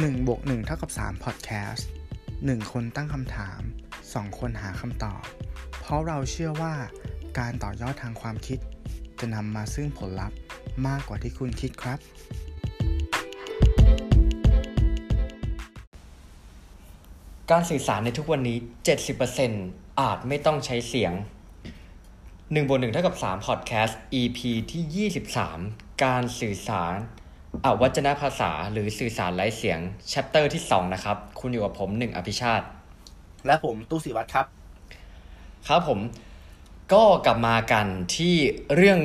1บวก1เท่ากับ3 Podcast 1 คนตั้งคำถาม 2 คนหาคำตอบ เพราะเราเชื่อว่าการต่อยอดทางความคิด จะนำมาซึ่งผลลัพธ์มากกว่าที่คุณคิดครับ การสื่อสารในทุกวันนี้ 70%อาจไม่ต้องใช้เสียง1บวก1เท่ากับ3 Podcast EP ที่ 23 การสื่อสาร อวัจนภาษาหรือสื่อสารไร้เสียง Chapter ที่ 2 นะครับ คุณอยู่กับผม1อภิชาติ และผมตู้สิวัตรครับ ครับผมก็กลับมากันที่เรื่อง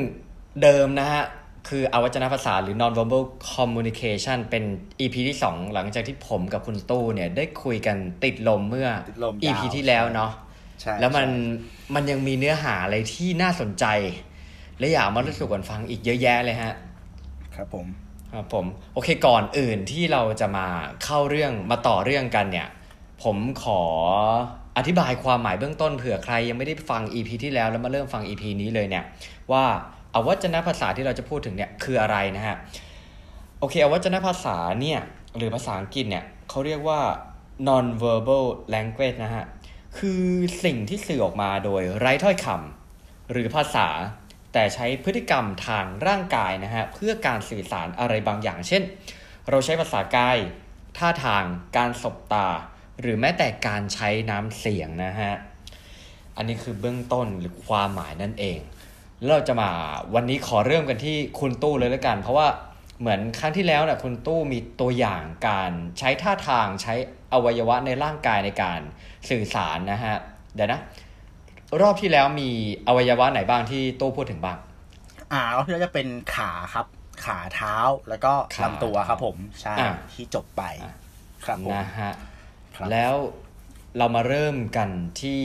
เดิมนะฮะ คืออวัจนภาษาหรือ non-verbal communication เป็น EP ที่ 2 หลังจากที่ผมกับคุณตู้เนี่ย ได้คุยกันติดลมเมื่อติดลมยาว EP ที่แล้วเนาะใช่แล้วมันใช่มันยังมีเนื้อหาอะไรที่น่าสนใจ และอยากมาเล่าสู่กันฟังอีกเยอะแยะเลยฮะ ครับผม ครับผมโอเคก่อนอื่นที่เราจะมาเข้าเรื่องมาต่อเรื่องกันเนี่ยผมขออธิบายความหมายเบื้องต้นเผื่อใครยังไม่ได้ฟัง EP ที่แล้วแล้วมาเริ่มฟัง EP นี้เลยเนี่ยว่าอวัจนภาษาที่เราจะพูดถึงเนี่ยคืออะไรนะฮะโอเคอวัจนภาษาเนี่ยหรือภาษาอังกฤษเนี่ยเขาเรียกว่า non-verbal language นะฮะคือสิ่งที่สื่อออกมาโดยไร้ถ้อยคำหรือภาษา แต่ใช้พฤติกรรมทางร่างกายนะฮะเพื่อการสื่อสารอะไรบางอย่าง เช่น เราใช้ภาษากายท่าทางการสบตา หรือแม้แต่การใช้น้ำเสียงนะฮะอันนี้คือเบื้องต้นหรือความหมายนั่นเองแล้วเราจะมาวันนี้ขอเริ่มกันที่คุณตู้เลยแล้วกัน เพราะว่าเหมือนครั้งที่แล้วนะคุณตู้มีตัวอย่างการใช้ท่าทางใช้อวัยวะในร่างกายในการสื่อสารนะฮะเดี๋ยวนะ รอบที่แล้วมีอวัยวะไหนบ้างที่ตู้พูดถึงบ้าง อ่าก็คือจะเป็นขาครับ ขาเท้าแล้วก็ขาลำตัวครับผมใช่อ่าที่จบไปอ่าครับผมนะฮะครับแล้วเรามาเริ่มกันที่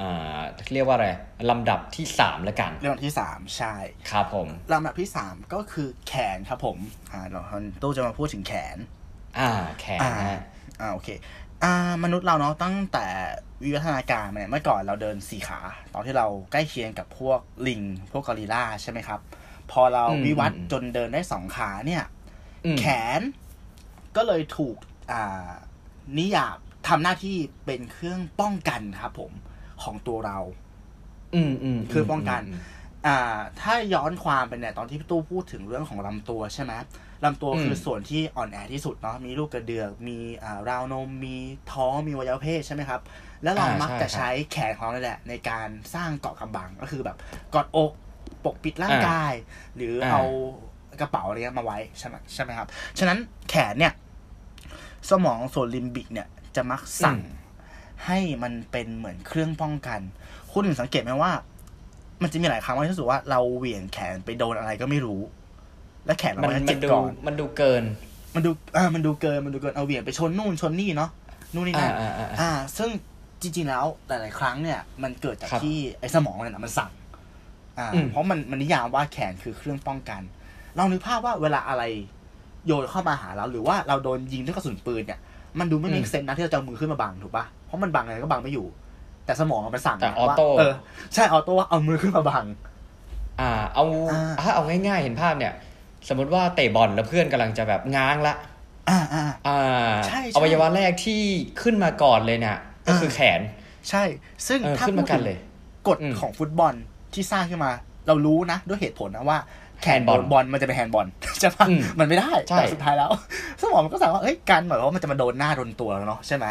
อ่าเรียกว่าอะไรลำดับที่สามแล้วกันเรื่องที่สามใช่ครับผมลำดับที่สามก็คือแขนครับผมอ่าเราตู้จะมาพูดถึงแขน อ่าแขนอ่านะฮะอ่าโอเค อ่ามนุษย์เราเนาะตั้งแต่วิวัฒนาการมาเนี่ยเมื่อก่อนเราเดินสี่ขา ตอนที่เราใกล้เคียงกับพวกลิง พวกกอริลลาใช่ไหมครับ พอเราอืมวิวัฒน์อืมจนเดินได้สองขาเนี่ยอืมแขนก็เลยถูกอ่านิยามทำหน้าที่เป็นเครื่องป้องกันครับผมของตัวเรา อืมอืมคือป้องกันมอ่า ถ้าย้อนความไปเนี่ยตอนที่พี่ตู้พูดถึงเรื่องของลำตัวใช่ไหม ลำตัวอืมคือส่วนที่อ่อนแอที่สุดเนาะมีลูกกระเดือกมีอ่าราวนม มีท้องมีอวัยวะเพศใช่ไหมครับ แล้วเรามักจะใช้แขนของเราเนี่ยแหละ ในการสร้างเกาะกำบังก็คือแบบกอดอกปกปิดร่างกาย หรือเอากระเป๋าอะไรเงี้ยมาไว้ใช่ไหมใช่ไหมครับ ฉะนั้นแขนเนี่ย สมองส่วนลิมบิกเนี่ยจะมักสั่งให้มันเป็นเหมือนเครื่องป้องกัน คุณถึงสังเกตไหมว่า มันจะมีหลายครั้งว่าที่รู้สึกว่าเราเหวี่ยงแขนไปโดนอะไรก็ไม่รู้ และแขนเรามันก็มัเจ็นบดูก่อนมันดูเกิน มันดูอ่ามันดูเกินมันดูเกินเอาเหวี่ยงไปชนนู่นชนนี่เนาะนู่นนี่อ่านั่นอ่าอ่าอ่า ซึ่งจริง ๆ แล้วหลายๆครั้งเนี่ย มันเกิดจากครับที่ไอ้สมองเนี่ยนะมันสั่ง อ่าอืมเพราะมันมันนิยามว่าแขนคือเครื่องป้องกัน เรานึกภาพว่าเวลาอะไรโยนเข้ามาหาเรา หรือว่าเราโดนยิงด้วยกระสุนปืนเนี่ยมันดูไม่มีเซนนะที่เราจะเอามือขึ้นมาบังถูกปะเพราะมันบังอะไรก็บังไม่อยู่ แต่สมองมันสั่งแต่นะออว่าโต้เออใช่ออโต้ว่าเอามือขึ้นมาบัง อ่า เอาอ่าถ้าเอาง่ายๆเห็นภาพเนี่ย สมมติว่าเตะบอลแล้วเพื่อนกำลังจะแบบง้างละอ่าอ่าอ่าใช่ใช่อวัยวะแรกที่ขึ้นมาก่อนเลยเนี่ยก็คือแขน ใช่ ซึ่งเออถ้าขึ้นพูมาดกัถึนงเลยกฎอืมของฟุตบอลที่สร้างขึ้นมา เรารู้นะ ด้วยเหตุผลนะว่าแขนแฮนด์บบออลลบอลมันจะเป็นแฮนด์บอลใช่ปะอืมมันไม่ได้ใช่แต่สุดท้ายแล้ว สมองมันก็สั่งว่าเอ้ยการหมายว่ามันจะมาโดนหน้าโดนตัวแล้วเนาะใช่ไหม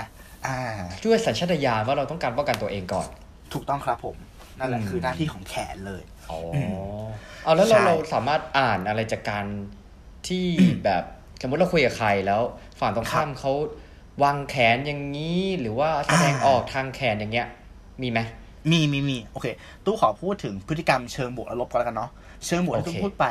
อ่าด้วยสัญชาตญาณว่าเราต้องการป้องกันตัวเองก่อน ถูกต้องครับผมนั่นแหละอืมคือหน้าที่ของแขนเลย อ๋ออเอาแล้วเราใช่เราสามารถอ่านอะไรจากการที่แบบสมมติเราคุยกับใครแล้วฝั่งตรงข้ามเขาวางแขนอย่างนี้หรือว่าแสดงออกทางแขนอย่างเงี้ย มีไหมมีมีมีโอเค ตู้ขอพูดถึงพฤติกรรมเชิงบวกและลบก็แล้วกันเนาะเชิงบวกที่โอเคตู้พูดไป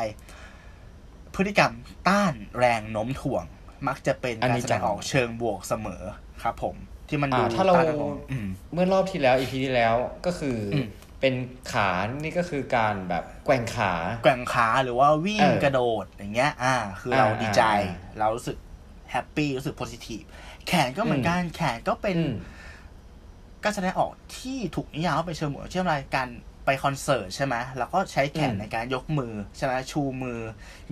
พฤติกรรมต้านแรงโน้มถ่วง มักจะเป็นอันการนี้แสดงออกเชิงบวกเสมอครับผม ที่มันดูอ่าถ้าเราต้านแรงโน้มอืมเมื่อรอบที่แล้ว EP ที่แล้วก็คืออม เป็นขานี่ก็คือการแบบแกว่งขา แกว่งขาหรือว่าวิ่งเออกระโดดอย่างเงี้ย อ่า คือเราอ่าดีใจอ่าเรารู้สึก happy รู้สึก positiveแขนก็เหมือนกันแขนก็เป็นอืมการแสดงออกที่ถูกนิยามว่าเป็นเชิงบวกเช่นอะไรการไปคอนเสิร์ตใช่ไหมแล้วก็ใช้แขนอืมในการยกมือใช่ไหมชูมือ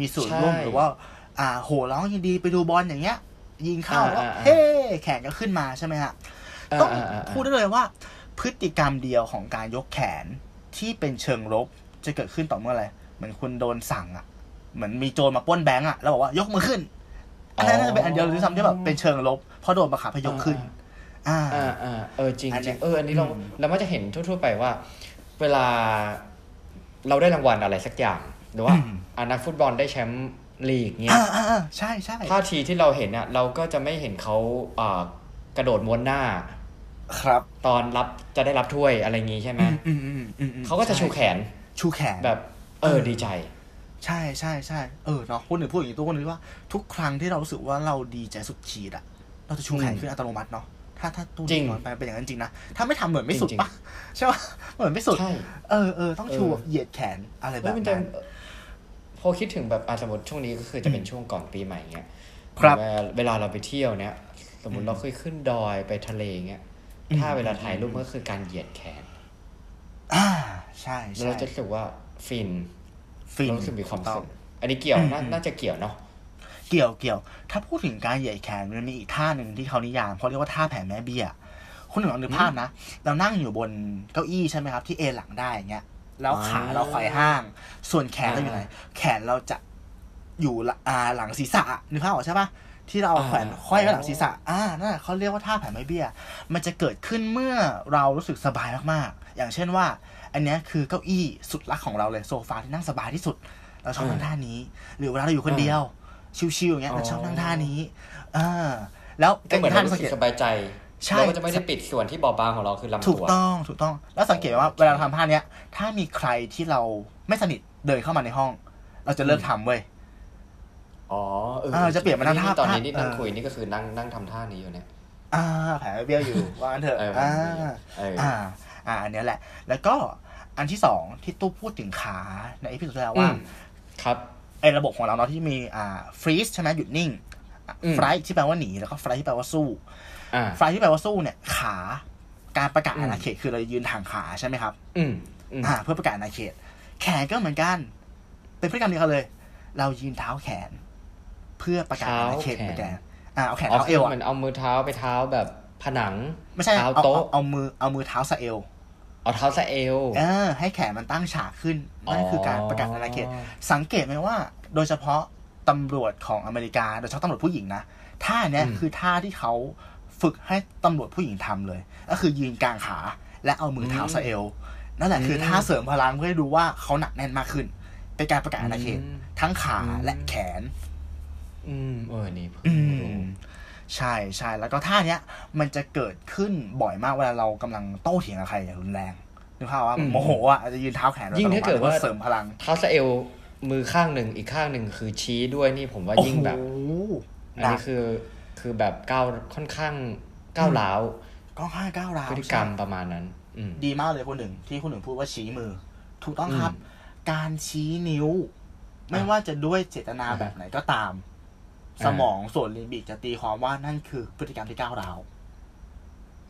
มีส่วนใช่ร่วมหรือว่า อ่า โหร้องยินดีไปดูบอลอย่างเงี้ย ยิงเข้าแล้วอ่าอ่าเฮ้แขนก็ขึ้นมาใช่ไหมฮะต้องอ่าอ่าอ่าพูดได้เลยว่า พฤติกรรมเดียวของการยกแขนที่เป็นเชิงลบจะเกิดขึ้นต่อเมื่อไหรเหมือนคุณโดนสั่งอะ เหมือนมีโจรมาปล้นแบงก์อะแล้วบอกว่ายกมือขึ้นอันนั้นน่าจะเป็นอันเดียวเลยที่ทำที่แบบเป็นเชิงลบเพราะโดนบังคับให้ยกขึ้น อ่าอ่าอ่าเออจริงอันจเนี้ริยงเอออันนี้เราอืมเรามักจะเห็นทั่ว ๆ ไปว่า เวลาเราได้รางวัลอะไรสักอย่าง หรือว่าอ่านักฟุตบอลได้แชมป์ลีกเงี้ยอ่าอ่าอ่าใช่ใช่ท่าทีที่เราเห็นเนี่ยเราก็จะไม่เห็นเขาอ่ากระโดดม้วนหน้า ครับ ตอนรับจะได้รับถ้วยอะไรงี้ใช่ไหมอืมอืมอืมอืมเขาก็จะชูแขน ชูแขนแบบ เออดีใจ ใช่ใช่ใช่เออเนาะพูดถึงพูดอย่างนี้ตัวคนนึงว่าทุกครั้งที่เรารู้สึกว่าเราดีใจสุดขีดอะเราจะชูแขนขึ้นอัตโนมัติเนาะถ้าถ้าตู้จริงนอนไปเป็นอย่างนั้นจริงนะ ถ้าไม่ทำเหมือนไม่สุดจริงๆปะใช่ปะเหมือนไม่สุดใช่เออเออต้องชูเออแบบเหยียดแขนอะไรแบเฮ้ยบมันจะนั้นพอคิดถึงแบบอะสมมติช่วงนี้ก็คือจะเป็นช่วงก่อนปีใหม่เงี้ยครับเวลาเวลาเราไปเที่ยวเนี้ยสมมติเราเคยขึ้นดอยไปทะเลเงี้ยอืม ถ้าเวลาถ่ายรูปมันก็คือการเหยียดแขน อ่า ใช่แล้วใช่เราจะรู้สึกว่าฟินฟินเรารู้สึกมีความถูกต้สุองขอันนี้เกี่ยวอืมน่าอืมน่าจะเกี่ยวเนาะเกี่ยวเกี่ยว ถ้าพูดถึงการเหยียดแขนมันมีอีกท่าหนึ่งที่เขานิยามเขาเรียกว่าท่าแผ่แม่เบี้ยคุณหนึ่งลองนึกภาพนะเรานั่งอยู่บนเก้าอี้ใช่ไหมครับ ที่เอนหลังได้อย่างเงี้ยแล้วขาเราไขว่ห้าง ส่วนแขนเราอยู่ไหน แขนเราจะอยู่ละอ่าหลังศีรษะนึกภาพออกใช่ปะ ที่เราเอาแขวนห้อยไว้หลังศีรษะอ่านั่นแหละเขาเรียกว่าท่าแผ่แม่เบี้ย มันจะเกิดขึ้นเมื่อเรารู้สึกสบายมากๆ อย่างเช่นว่า อันเนี้ยคือเก้าอี้สุดรักของเราเลยโซฟาที่นั่งสบายที่สุด เราชอบนั่งท่านี้ หรือเวลาเราอยู่คนเดียว ชิวๆอย่างเงี้ยเราชอบนั่งท่านี้อ่าแล้วก็เหมือนท่าเราที่รู้สังสึเกกตสบายใจใช่เราก็จะไม่ได้ปิดส่วนที่บอบบางของเราคือลำถูกตัวต้อง ถูกต้อง แล้วสังเกตว่าเวลาเราทำท่าเนี้ย ถ้ามีใครที่เราไม่สนิทเดินเข้ามาในห้อง เราจะเลิกทำเว้ย อ๋อเออเออจะเปลี่ยนมาทางท่าตอนนี้ที่ท่านั่งเออคุยนี่ก็คือนั่งนั่งทำท่านี้อยู่เนี่ยอ่าแผลเบี้ยวอยู่ว่างั้นเถอะเอออ่าเอออ่าอ่าอันเนี้ยแหละ แล้วก็อันที่สองที่ตู้พูดถึงขาใน episode ที่แล้วอืว่าครับไอ้ระบบของเราเนาะที่มีอ่า freeze ใช่ไหมหยุดนิ่งอืมไฟที่แปลว่าหนีแล้วก็ไฟที่แปลว่าสู้อ่าไฟที่แปลว่าสู้เนี่ย ขาการประกาศอืมอาณาเขตคือเรายืนทางขาใช่ไหมครับอืมอืมอ่า เพื่อประกาศอาณาเขต แขนก็เหมือนกัน เป็นพฤติกรรมเดียวกันเลย เรายืนเท้าแขน เพื่อประกาศอาณาเขตเหมือนกันอ่าเอาแขนอ๋อเท้าคืเออวเหมือะอนเอามือเท้าไปเท้าแบบผนังไม่ใช่เท้าเอาเอาโต๊ะเอามือเอามือเท้าสะเอวเอาเท้าสะเอวเออให้แขนมันตั้งฉากขึ้นนั่นคือการประกาศอาณาเขตอ๋อสังเกตไหมว่า โดยเฉพาะตำรวจของอเมริกา โดยเฉพาะตำรวจผู้หญิงนะท่าเนี้ยอืมคือท่าที่เขาฝึกให้ตำรวจผู้หญิงทำเลย ก็คือยืนกลางขาและเอามือเท้าสะเอวนั่นแหละคือท่าเสริมพลังเพื่อให้ดูว่าเขาหนักแน่นมากขึ้น เป็นการประกาศอาณาเขตทั้งขาและแขน อืมเออนี่เพิ่งอืรู้มใช่ใช่แล้วก็ท่าเนี้ย มันจะเกิดขึ้นบ่อยมากเวลาเรากำลังโต้เถียงกับใครอย่างรุนแรงนึกภาพว่าโมโหอะอาจจะยืนเท้าแขนโดยิ่งถ้าเกิดว่าเสริมพลังเท้าสะเอวมือข้างหนึ่งอีกข้างหนึ่งคือชี้ด้วยนี่ผมว่ายิ่งแบบโอ้โหอันนี้คือคือแบบก้าวค่อนข้างก้าวร้าวก็ห้าเก้าวราวพฤติกรรมประมาณนั้นอืมดีมากเลยคนหนึ่งที่คนหนึ่งพูดว่าชี้มือ ถูกต้องครับอืมการชี้นิ้ว ไม่ว่าจะด้วยเจตนาอ่าแบบไหนก็ตามอ่า สมองส่วนลิมบิกจะตีความว่านั่นคือพฤติกรรมที่ก้าวร้าว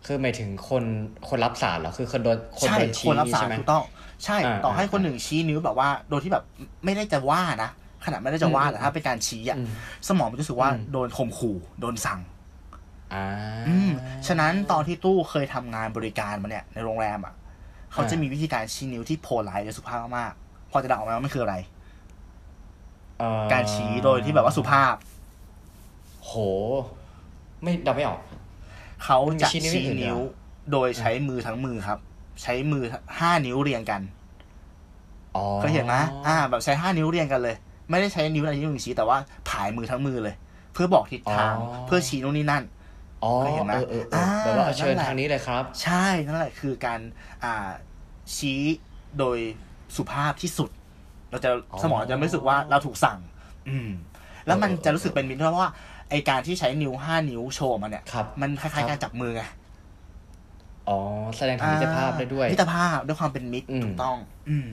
คือหมายถึงคนคนรับสารเหรอคือคนโดนคนใช่โดนคชี้นรับนี่สารใช่ไหมถูกต้อง ใช่อ่าต่อให้อ่าคนหนึ่งชี้นิ้วแบบว่า โดยที่แบบไม่ได้จะว่านะขนาดไม่ได้จะว่าอืมแต่ถ้าเป็นการชี้อะอืมสมองมันจะรู้สึกว่าอืมโดนข่มขู่โดนสั่งอ่าอืมฉะนั้นตอนที่ตู้เคยทำงานบริการมาเนี่ยในโรงแรมอะเขาจะมีวิธีการชี้นิ้วที่โพลไลท์และสุภาพมากๆพอจะเดาออกไหมว่ามันคืออะไรเอ่อการชี้โดยที่แบบว่าสุภาพ โห ไม่เดาไม่ออก เขาจะมีชี้นิ้วชี้อื่นด้วยนิ้วเหรอโดยใช้มือทั้งมือครับ ใช้มือห้านิ้วเรียงกันอ๋อเคยเห็นไหมอ่า แบบใช้ห้านิ้วเรียงกันเลย ไม่ได้ใช้นิ้วอะไรนิ้วหนึ่งชี้แต่ว่าผายมือทั้งมือเลย เพื่อบอกทิศทาง เพื่อชี้นู่นนี่นั่นอ๋อเคยเห็นไหมเออเออเอออ่าแบบว่าเชิญนั่นแหละทางนี้เลยครับ ใช่นั่นแหละคือการอ่าชี้โดยสุภาพที่สุด เราจะอ๋อสมองจะไม่รู้สึกว่าเราถูกสั่ง อืม แล้วมันเออเออจะรู้สึกเป็นมิตรเพราะว่า ไอการที่ใช้นิ้วห้านิ้วโชว์มาเนี่ยครับมันคล้ายๆการจับมือไง อ๋อ แสดงถึงมิตรภาพได้ด้วย มิตรภาพด้วยความเป็นมิตรอืมถูกต้อง อืม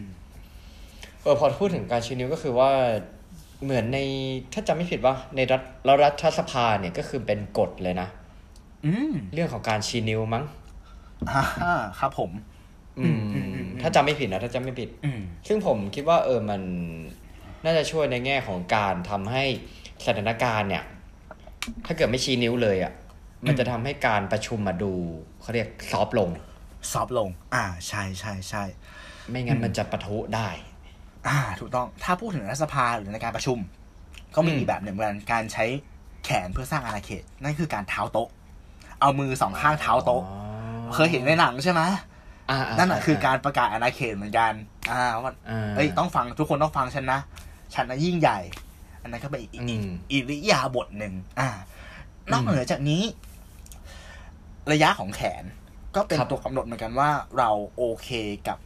เออพอพูดถึงการชี้นิ้วก็คือว่าเหมือนในถ้าจำไม่ผิดว่าในรัฐรัฐสภาเนี่ยก็คือเป็นกฎเลยนะอืมเรื่องของการชี้นิ้วมั้งอ่าครับผมอืมอืมอืม ถ้าจำไม่ผิดนะถ้าจำไม่ผิดอืมซึ่งผมคิดว่า เออมันน่าจะช่วยในแง่ของการทำให้สถานการณ์เนี่ย ถ้าเกิดไม่ชี้นิ้วเลยอะ มันจะทำให้การประชุมมาดูเขาเรียกซอฟต์ลง ซอฟต์ลง อ่าใช่ใช่ใช่ไม่งั้นมันจะปะทุได้ อ่า ถูกต้องถ้าพูดถึงรัฐสภาหรือในการประชุม ก็มีอืมอีกแบบหนึ่งเหมือนกันการใช้แขนเพื่อสร้างอาณาเขต นั่นคือการเท้าโต๊ะ เอามือสองข้างเท้าโต๊ะอ๋อเคยเห็นในหนังใช่ไหมอ่าๆนั่นแหะคือการประกาศอาณาเขตเหมือนกัน อ่าว่าอ่าเอ้ยต้องฟังทุกคนต้องฟังฉันนะฉันนะยิ่งใหญ่ อันนั้นก็เป็นอีกอีกอืมอิริยาบถหนึ่งอ่านอกเหนือจากนี้ ระยะของแขนก็เป็นครับตัวกำหนดเหมือนกันว่าเราโอเคกับ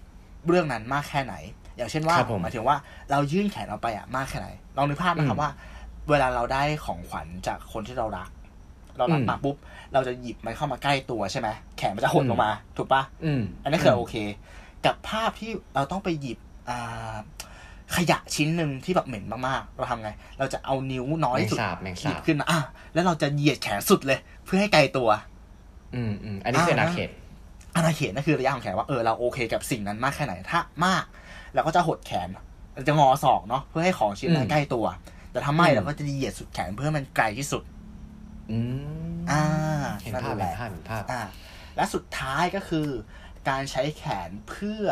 เรื่องนั้นมากแค่ไหน อย่างเช่นว่าครับผมหมายถึงว่าเรายื่นแขนออกไปอะมากแค่ไหนลองนึกภาพนะครับอืมว่า เวลาเราได้ของขวัญจากคนที่เรารัก เรารักอืมมาปุ๊บ เราจะหยิบมันเข้ามาใกล้ตัวใช่ไหมแขนมันจะหดอืมลงมา ถูกปะอืมอันนี้คือโอเค กับภาพที่เราต้องไปหยิบอ่า ขยะชิ้นหนึ่งที่แบบเหม็นมากๆ เราทำไง เราจะเอานิ้วน้อยแมที่งสุดสาบแมงหยิสาบบขึ้นมาอะแล้วเราจะเหยียดแขนสุดเลย เพื่อให้ไกลตัว อืมอืมอันนี้คืออาณาเขตอาณาเขตนั่นคือระยะของแขนว่าเออเราโอเคกับสิ่งนั้นมากแค่ไหนถ้ามากเราก็จะหดแขนเราจะงอศอกเนาะเพื่อให้ของชิ้นนั้นอืมใกล้ตัว แต่ถ้าไม่อืมเราก็จะเหยียดสุดแขนเพื่อให้มันไกลที่สุด อืมอ่าเห็นภาพ นั่นแหเห็นภาพเห็นภาพอ่า และสุดท้ายก็คือ การใช้แขนเพื่อ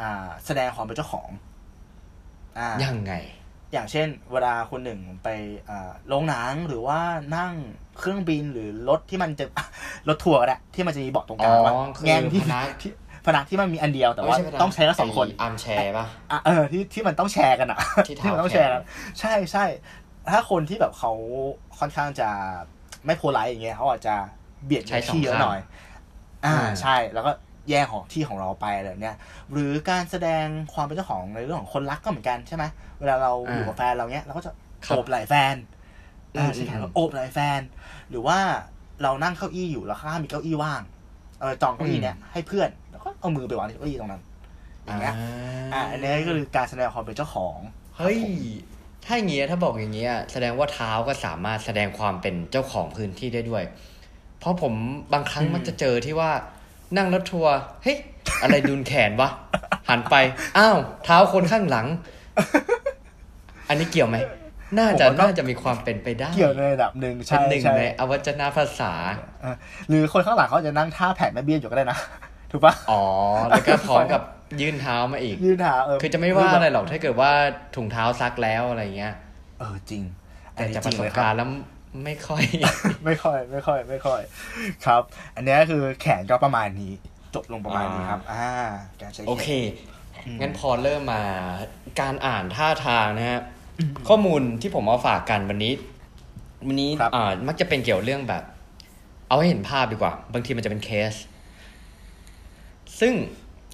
อ่าแสดงความเป็นเจ้าของอ่า ยังไง อย่างเช่น เวลาคนหนึ่งไปอ่าโรงหนังหรือว่านั่งเครื่องบินหรือรถที่มันจะรถทัวร์ก็ได้ที่มันจะมีเบาะตรงกลางอ๋อว่าคือแง่งที่พนักที่พนักที่มันมีอันเดียวแต่ว่าไม่พนักต้องใช้ทั้งสองคนไออาร์มแชร์ป่ะอะเออที่ที่มันต้องแชร์กันอะที่เท้ามันต้องแชร์กันใช่ใช่ถ้าคนที่แบบเขาค่อนข้างจะไม่โพลไลท์อย่างเงี้ยเขาอาจจะเบียดใช้เนื้อสองที่เยอะข้างหน่อย อ่าอืมใช่แล้วก็ แย่งของที่ของเราไปอะไรแบบเนี้ยหรือการแสดงความเป็นเจ้าของในเรื่องของคนรักก็เหมือนกันใช่ไหมเวลาเราอยู่กับแฟนเราเนี้ยเราก็จะครับโอบไหล่แฟนอืมอ่าใช่ไหมอืมโอบไหล่แฟน หรือว่าเรานั่งเก้าอี้อยู่แล้วข้างๆมีเก้าอี้ว่างเออจองเก้าอี้เนี้ยให้เพื่อนแล้วก็เอามือไปวางที่เก้าอี้ตรงนั้นอย่างเงี้ยอ่าอันนี้ก็คือการแสดงความเป็นเจ้าของเฮ้ยถ้าอย่างเงี้ยถ้าบอกอย่างเงี้ยแสดงว่าเท้าก็สามารถแสดงความเป็นเจ้าของพื้นที่ได้ด้วย เพราะผมบางครั้งอืมมักจะเจอที่ว่า นั่งรถทัวร์เฮ้ยอะไรดุนแขนวะ หันไป อ้าว เท้าคนข้างหลัง อันนี้เกี่ยวไหม น่าจะน่าจะมีความเป็นไปได้ เกี่ยวในระดับหนึ่งเป็ใช่นหนึ่งใช่ในอวัจนภาษาเออหรือคนข้างหลังเขาจะนั่งท่าแผ่แม่เบี้ยอยู่ก็ได้นะ ถูกปะอ๋อ แล้วก็พร้อมกับยื่นเท้ามาอีก ยืนหาเออคือจะไม่ว่าอะไรหรอกถ้าเกิดว่าถุงเท้าซักแล้วอะไรเงี้ย เออจริง แต่จากจปริระงสเลบยคการรับณ์แล้ว ไม่ค่อย ไม่ค่อย ไม่ค่อย ไม่ค่อย ครับ อันนี้ก็คือแขนก็ประมาณนี้ จบลงประมาณนี้ครับ อ่า การใช้แขนโอเคอืมงั้นพอเริ่มมาการอ่านท่าทางนะฮะ ข้อมูลที่ผมเอาฝากกันวันนี้ วันนี้ครับอ่ามักจะเป็นเกี่ยวเรื่องแบบ เอาให้เห็นภาพดีกว่า บางทีมันจะเป็นเคส ซึ่ง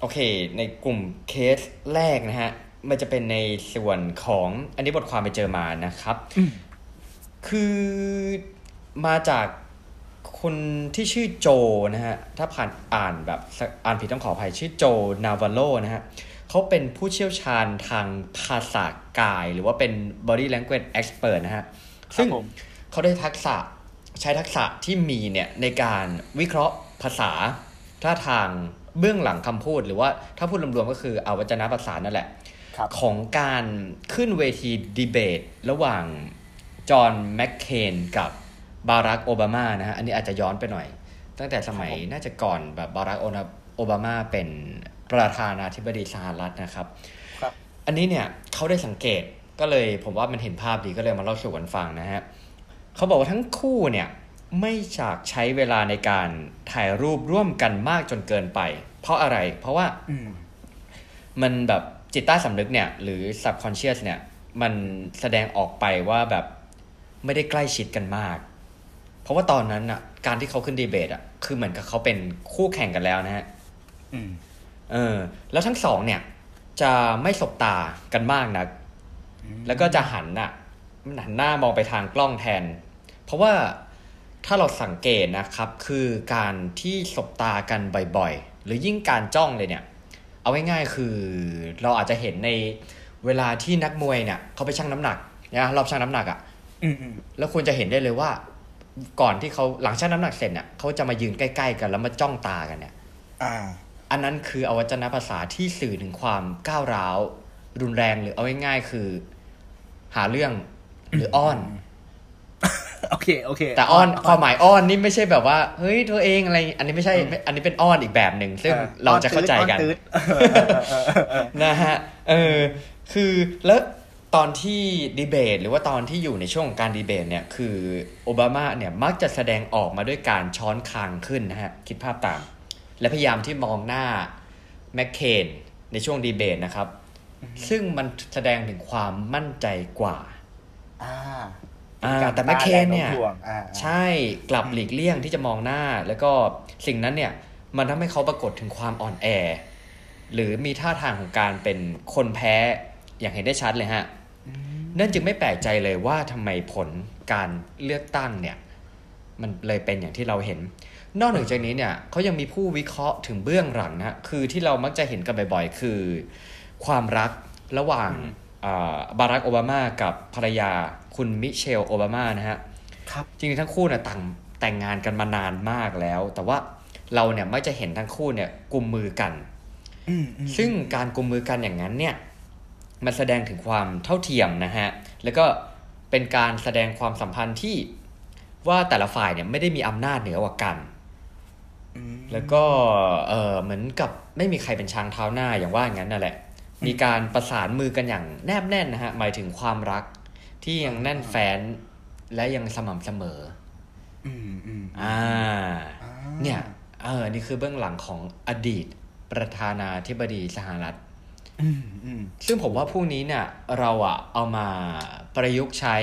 โอเค ในกลุ่มเคสแรกนะฮะ มันจะเป็นในส่วนของอันนี้บทความไปเจอมานะครับอืม คือมาจากคนที่ชื่อโจนะฮะ ถ้าผ่านอ่านแบบอ่านผิดต้องขออภัยชื่อโจนาวาโลนะฮะเขาเป็นผู้เชี่ยวชาญทางภาษากาย หรือว่าเป็น body language expert นะฮะ ซึ่งผมเขาได้ทักษะใช้ทักษะที่มีเนี่ยในการวิเคราะห์ภาษาท่าทางเบื้องหลังคำพูด หรือว่าถ้าพูดรวมๆก็คืออวัจนภาษานั่นแหละครับของการขึ้นเวทีดีเบต ระหว่าง จอห์นแมคเคนกับบารักโอบามานะฮะอันนี้อาจจะย้อนไปหน่อย ตั้งแต่สมัยครับผมน่าจะก่อนแบบบารักโอบามาเป็นประธานาธิบดีสหรัฐนะครับครับ อันนี้เนี่ยเขาได้สังเกตก็เลยผมว่ามันเห็นภาพดีก็เลยมาเล่าสู่กันฟังนะฮะเขาบอกว่าทั้งคู่เนี่ยไม่จากใช้เวลาในการถ่ายรูปร่วมกันมากจนเกินไป เพราะอะไร เพราะว่าอืมมันแบบจิตใต้สำนึกเนี่ย หรือ subconscious เนี่ย มันแสดงออกไปว่าแบบ ไม่ได้ใกล้ชิดกันมาก เพราะว่าตอนนั้นอะ การที่เขาขึ้นดีเบตอะ คือเหมือนกับเขาเป็นคู่แข่งกันแล้วนะฮะอืมเออ แล้วทั้งสองเนี่ย จะไม่สบตากันมากนะแล้วก็จะหันอะมันหันหน้ามองไปทางกล้องแทน เพราะว่าถ้าเราสังเกตนะครับ คือการที่สบตากันบ่อยๆ หรือยิ่งการจ้องเลยเนี่ย เอาง่ายๆคือเราอาจจะเห็นในเวลาที่นักมวยเนี่ยเขาไปชั่งน้ำหนักนะรอบชั่งน้ำหนักอะ่ะอืมอืม แล้วคุณจะเห็นได้เลยว่า ก่อนที่เขาหลังชั่งน้ำหนักเสร็จเนี่ยเขาจะมายืนใกล้ ๆ กันแล้วมาจ้องตากันเนี่ยอ่า อันนั้นคืออวัจนภาษาที่สื่อถึงความก้าวร้าว รุนแรงหรือเอาง่ายๆคือ หาเรื่องหรืออ้อนโอเคโอเค แต่อ้อนความหมายอ้อนนี่ไม่ใช่แบบว่าเฮ้ยตัวเองอะไร อันนี้ไม่ใช่ อันนี้เป็นอ้อนอีกแบบหนึ่งซึ่งเราจะเข้าใจกันอ้อตืดอ้อตืดนะฮะเออคือแล้ว ตอนที่ดีเบต หรือว่าตอนที่อยู่ในช่วงของการดีเบตเนี่ยคือโอบามาเนี่ยมักจะแสดงออกมาด้วยการช้อนคางขึ้นนะฮะคิดภาพตาม และพยายามที่มองหน้าแมคเคนในช่วงดีเบตนะครับ ซึ่งมันแสดงถึงความมั่นใจกว่าอ่าอ่าแต่แมคเคนเนี่ยแรงโถ่วงอ่าใช่กลับหลีกเลี่ยงที่จะมองหน้า แล้วก็สิ่งนั้นเนี่ยมันทำให้เขาปรากฏถึงความอ่อนแอ หรือมีท่าทางของการเป็นคนแพ้ อย่างเห็นได้ชัดเลยฮะนั่นจึงไม่แปลกใจเลยว่าทำไมผลการเลือกตั้งเนี่ยมันเลยเป็นอย่างที่เราเห็น นอกเหนือจากนี้เนี่ยเขายังมีผู้วิเคราะห์ถึงเบื้องหลังนะคือที่เรามักจะเห็นกันบ่อยๆ คือ ความรักระหว่างอ่าบารักโอบามากับภรรยาคุณมิเชลโอบามานะฮะครับจริงๆทั้งคู่เนี่ยต่างแต่งงานกันมานานมากแล้ว แต่ว่าเราเนี่ยไม่จะเห็นทั้งคู่เนี่ยกุมมือกันอืมอืมซึ่งการกุมมือกันอย่างนั้นเนี่ย มันแสดงถึงความเท่าเทียมนะฮะ แล้วก็เป็นการแสดงความสัมพันธ์ที่ว่าแต่ละฝ่ายเนี่ยไม่ได้มีอำนาจเหนือกว่ากันอืมแล้วก็เออเหมือนกับไม่มีใครเป็นช้างเท้าหน้าอย่างว่าอย่างนั้นนั่นแหละ มีการประสานมือกันอย่างแนบแน่นนะฮะ หมายถึงความรักที่ยังแน่นแฟ้นและยังสม่ำเสมอ อืมอืมอ่าอ่า เนี่ย เออ นี่คือเบื้องหลังของอดีตประธานาธิบดีสหรัฐอืมอืม ซึ่งผมว่าพวกนี้เนี่ยเราอะเอามาประยุกต์ใช้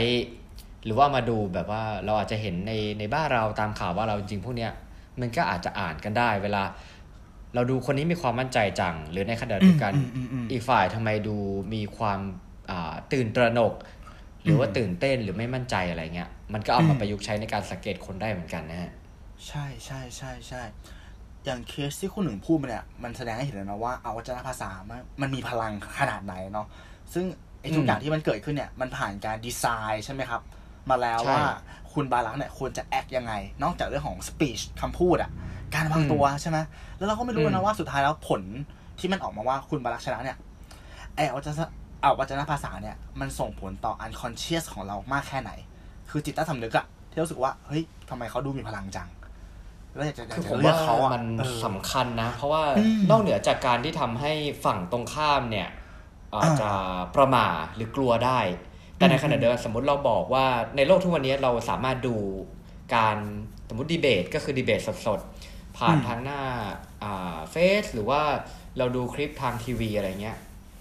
หรือว่ามาดูแบบว่าเราอาจจะเห็นในในบ้านเราตามข่าวว่าเราจริงๆพวกเนี้ยมันก็อาจจะอ่านกันได้ เวลา เราดูคนนี้มีความมั่นใจจัง หรือในขณะเดียวกันอืมอืมอืมอีกฝ่ายทำไมดูมีความอ่าตื่นตระหนก หรือว่าตื่นเต้นหรือไม่มั่นใจอะไรเงี้ยมันก็เอามาประยุกต์ใช้ในการสังเกตคนได้เหมือนกันนะฮะใช่ใช่ใช่ใช่ อย่างเคสที่คุณหนึ่งพูดมาเนี่ยมันแสดงให้เห็นเลยนะว่าเอาวัจนภาษามันมันมีพลังขนาดไหนเนาะซึ่งไอ้ทุกอืมอย่างที่มันเกิดขึ้นเนี่ยมันผ่านการดีไซน์ใช่ไหมครับ มาแล้วใช่ว่าคุณบาลังก์เนี่ยควรจะแอคยังไง นอกจากเรื่องของสปีชคำพูดอะการวางตัวใช่ไหมแล้วเราก็ไม่รู้อืนะมว่าสุดท้ายแล้วผลที่มันออกมาว่าคุณบาลังก์ชนะเนี่ยไอ้วัจนเอาวัจนภาษาเนี่ยมันส่งผลต่อ unconscious ของเรามากแค่ไหน คือจิตใต้สำนึกอะที่รู้สึกว่าเฮ้ยทำไมเขาดูมีพลังจัง แล้วอยากจะอยากคือจะผมเลือกว่าเขาอะมันเออสำคัญนะ เพราะว่าอืมนอกเหนือจากการที่ทำให้ฝั่งตรงข้ามเนี่ยอาจจะประมาทหรือกลัวได้ แต่ในขณะเดียวกันสมมติเราบอกว่าในโลกทุกวันนี้เราสามารถดูการสมมติดีเบตก็คือดีเบตสดๆ ผ่านอืมทางหน้า Face หรือว่าเราดูคลิปทางทีวีอะไรเงี้ย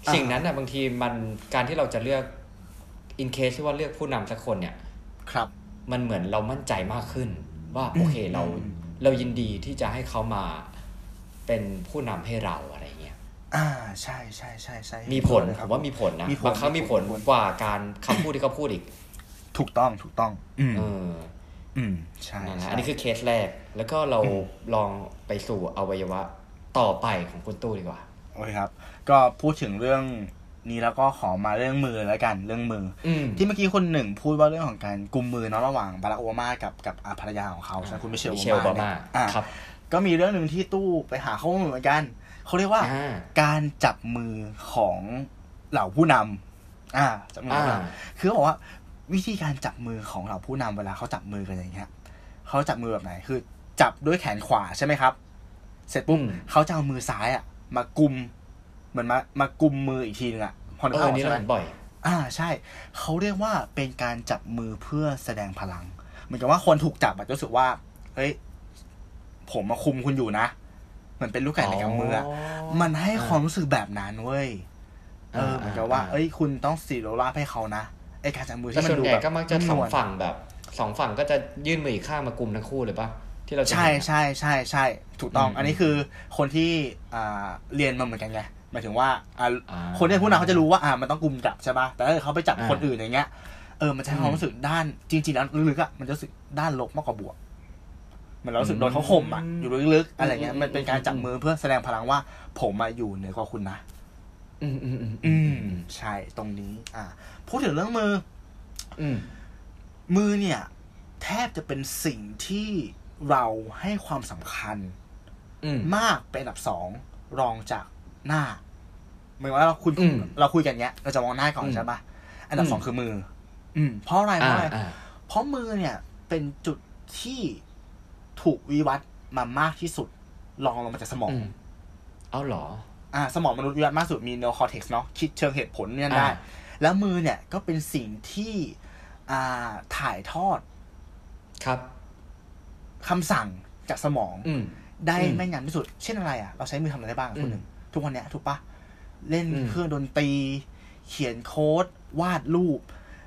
อ่าสิ่งนั้นนะบางทีมันการที่เราจะเลือก in case ที่ว่าเลือกผู้นำสักคนเนี่ย ครับ มันเหมือนเรามั่นใจมากขึ้น ว่าโอเคเราอืม เรายินดีที่จะให้เขามาเป็นผู้นำให้เราอะไรเงี้ยอ่าใช่ใช่ใช่ใช่มีผลผมว่าเห็นด้วยมีผลนะมีผลบางครั้งมีผลมีผลกว่าการคำพูดที่เขาพูดอีก ถูกต้องถูกต้อง อืมเอออืมใช่นั่นแหละใช่อันนี้คือเคสแรก แล้วก็เราลองไปสู่อวัยวะต่อไปของคุณตู้ดีกว่าโอเคครับ ก็พูดถึงเรื่อง นี้แล้วก็ขอมาเรื่องมือแล้วกันเรื่องมืออืมที่เมื่อกี้คนหนึ่งพูดว่าเรื่องของการกุมมือเนาะระหว่างบารักโอบามากับกับอาภรรยาของเขาใช่ไหมคุณมิเชลมิโอเชลบาโอบามามาเนี่ยอ่าครับก็มีเรื่องหนึ่งที่ตู้ไปหาข้อมูลเหมือนกันเขาเรียกว่าอ่าการจับมือของเหล่าผู้นำอ่าจับมือของผู้นอ่าำคือเขาบอกว่าวิธีการจับมือของเหล่าผู้นำเวลาเขาจับมือกันอย่างเงี้ยเขาจับมือแบบไหนคือ จับด้วยแขนขวาใช่ไหมครับ เสร็จปุ๊บอืมเขาจะเอามือซ้ายอะมากุม เหมือนมามากุมมืออีกทีนึงอะพอนึเอกภาอพออกนี่ใช่เราไหมเห็นบ่อย อ่าใช่ เขาเรียกว่าเป็นการจับมือเพื่อแสดงพลัง เหมือนกับว่าคนถูกจับอะจะรู้สึกว่า เฮ้ย ผมมาคุมคุณอยู่นะ เหมือนเป็นลูกไก่ในกำมืออะมันให้ความรู้สึกแบบนั้นเว้ย เอออ่าเหมือนกับว่าอ่า เอ้ย คุณต้องสีโรราบให้เขานะ ไอการจับมือแต่ที่มัส่วนนดูใหญ่แบบก็มักจะสองนุ่มนวลฝั่งแบบสองฝั่งก็จะยื่นมืออีกข้างมากลุ่มทั้งคู่เลยปะที่เราจะใช่เห็นอะใช่ใช่ใช่ถูกต้องอืมอันนี้คือคนที่อ่าเรียนมาเหมือนกันไง หมายถึงว่าอ่าอ่าคนที่เป็นผู้นำเขาจะรู้ว่าอ่ามันต้องกุมกลับใช่ป่ะแต่ถ้าเกิดเขาไปจับอ่าคนอื่นอย่างเงี้ยเออมันจะให้ความรู้สึกด้านจริงๆแล้วลึกๆอะมันจะรู้สึกด้านลบมากกว่าบวกเหมือนเรารู้สึกโดนเขาข่มอะอยู่ลึกๆอะไรเงี้ยมันเป็นการจับมือเพื่อแสดงพลังว่า ผมมาอยู่เหนือกว่าคุณนะอืมอืมอืมอืมใช่ตรงนี้ อ่าพูดถึงเรื่องมือ อืมมือเนี่ย แทบจะเป็นสิ่งที่เราให้ความสำคัญอืมมากเป็นอันดับสองรองจาก หน้าเหมือนว่าเราคุยอืมเราคุยกันเนี้ย เราจะมองหน้าก่อนอืมใช่ปะอันดับอืมสองคือมือ อืมเพราะอะไรเพอ่าราะอะไรอ่าเพราะมือเนี่ย เป็นจุดที่ถูกวิวัฒน์มามากที่สุดลองลงมาจากสมองอืมเอาเหรอ อ่า สมองมนุษย์วิวัฒน์มากสุดมี n e o cortex เนาะคิดเชิงเหตุผลเนี่ยได้อ่าแล้วมือเนี่ยก็เป็นสิ่งที่ อ่าถ่ายทอด ครับคำสั่งจากสมองอืมได้อืมแม่นยำที่สุด เช่นอะไรอะ เราใช้มือทำอะไรได้บ้างอืมคนหนึ่ง ทุกวันเนี้ยถูกปะเล่นอืมเครื่องดนตรี เขียนโค้ด วาดรูป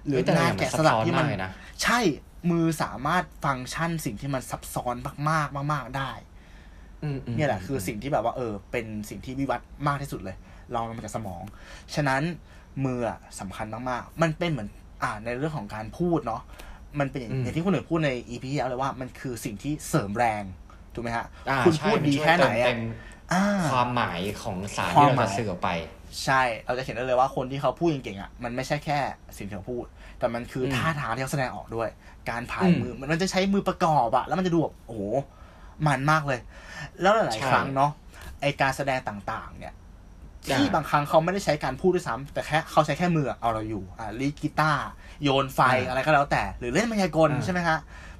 หรือเฮ้ยแต่งานแกะสลักที่มันซับซ้อนมากเลยนะใช่มือสามารถฟังก์ชันสิ่งที่มันซับซ้อนมากๆมาก ๆได้อืมอืมเนี่ยแหละคือสิ่งที่แบบว่า เออ เป็นสิ่งที่วิวัฒน์มากที่สุดเลยลองลงมาจากสมอง ฉะนั้นมืออะสำคัญมากๆมันเป็นเหมือน อ่าในเรื่องของการพูดเนาะมันเป็นอย่างอย่างที่คุณหนึ่งพูดในอีพีที่แล้วเลยว่ามันคือสิ่งที่เสริมแรงถูกไหมฮะอ่าคุณใช่พูดมันดีช่วยแค่ไหนเติอะมอ่า ความหมายของสารควาที่มเราหมายจะสื่อออกไป ใช่ เราจะเห็นได้เลยว่าคนที่เขาพูดเก่งๆอะมันไม่ใช่แค่สิ่งที่เขาพูด แต่มันคืออมท่าทางที่เขาแสดงออกด้วย การผายอืมมือมันจะใช้มือประกอบอะแล้วมันจะดูแบบโอ้โหมันมากเลย แล้วหลายใช่ๆครั้งเนาะไอการแสดงต่างๆ เนี่ยที่อ่าบางครั้งเขาไม่ได้ใช้การพูดด้วยซ้ำแต่แค่เขาใช้แค่มือเอาเราอยู่อ่าลีดกีตาร์โยนไฟอ่าอะไรก็แล้วแต่ หรือเล่นมายากลอ่าใช่ไหมฮะ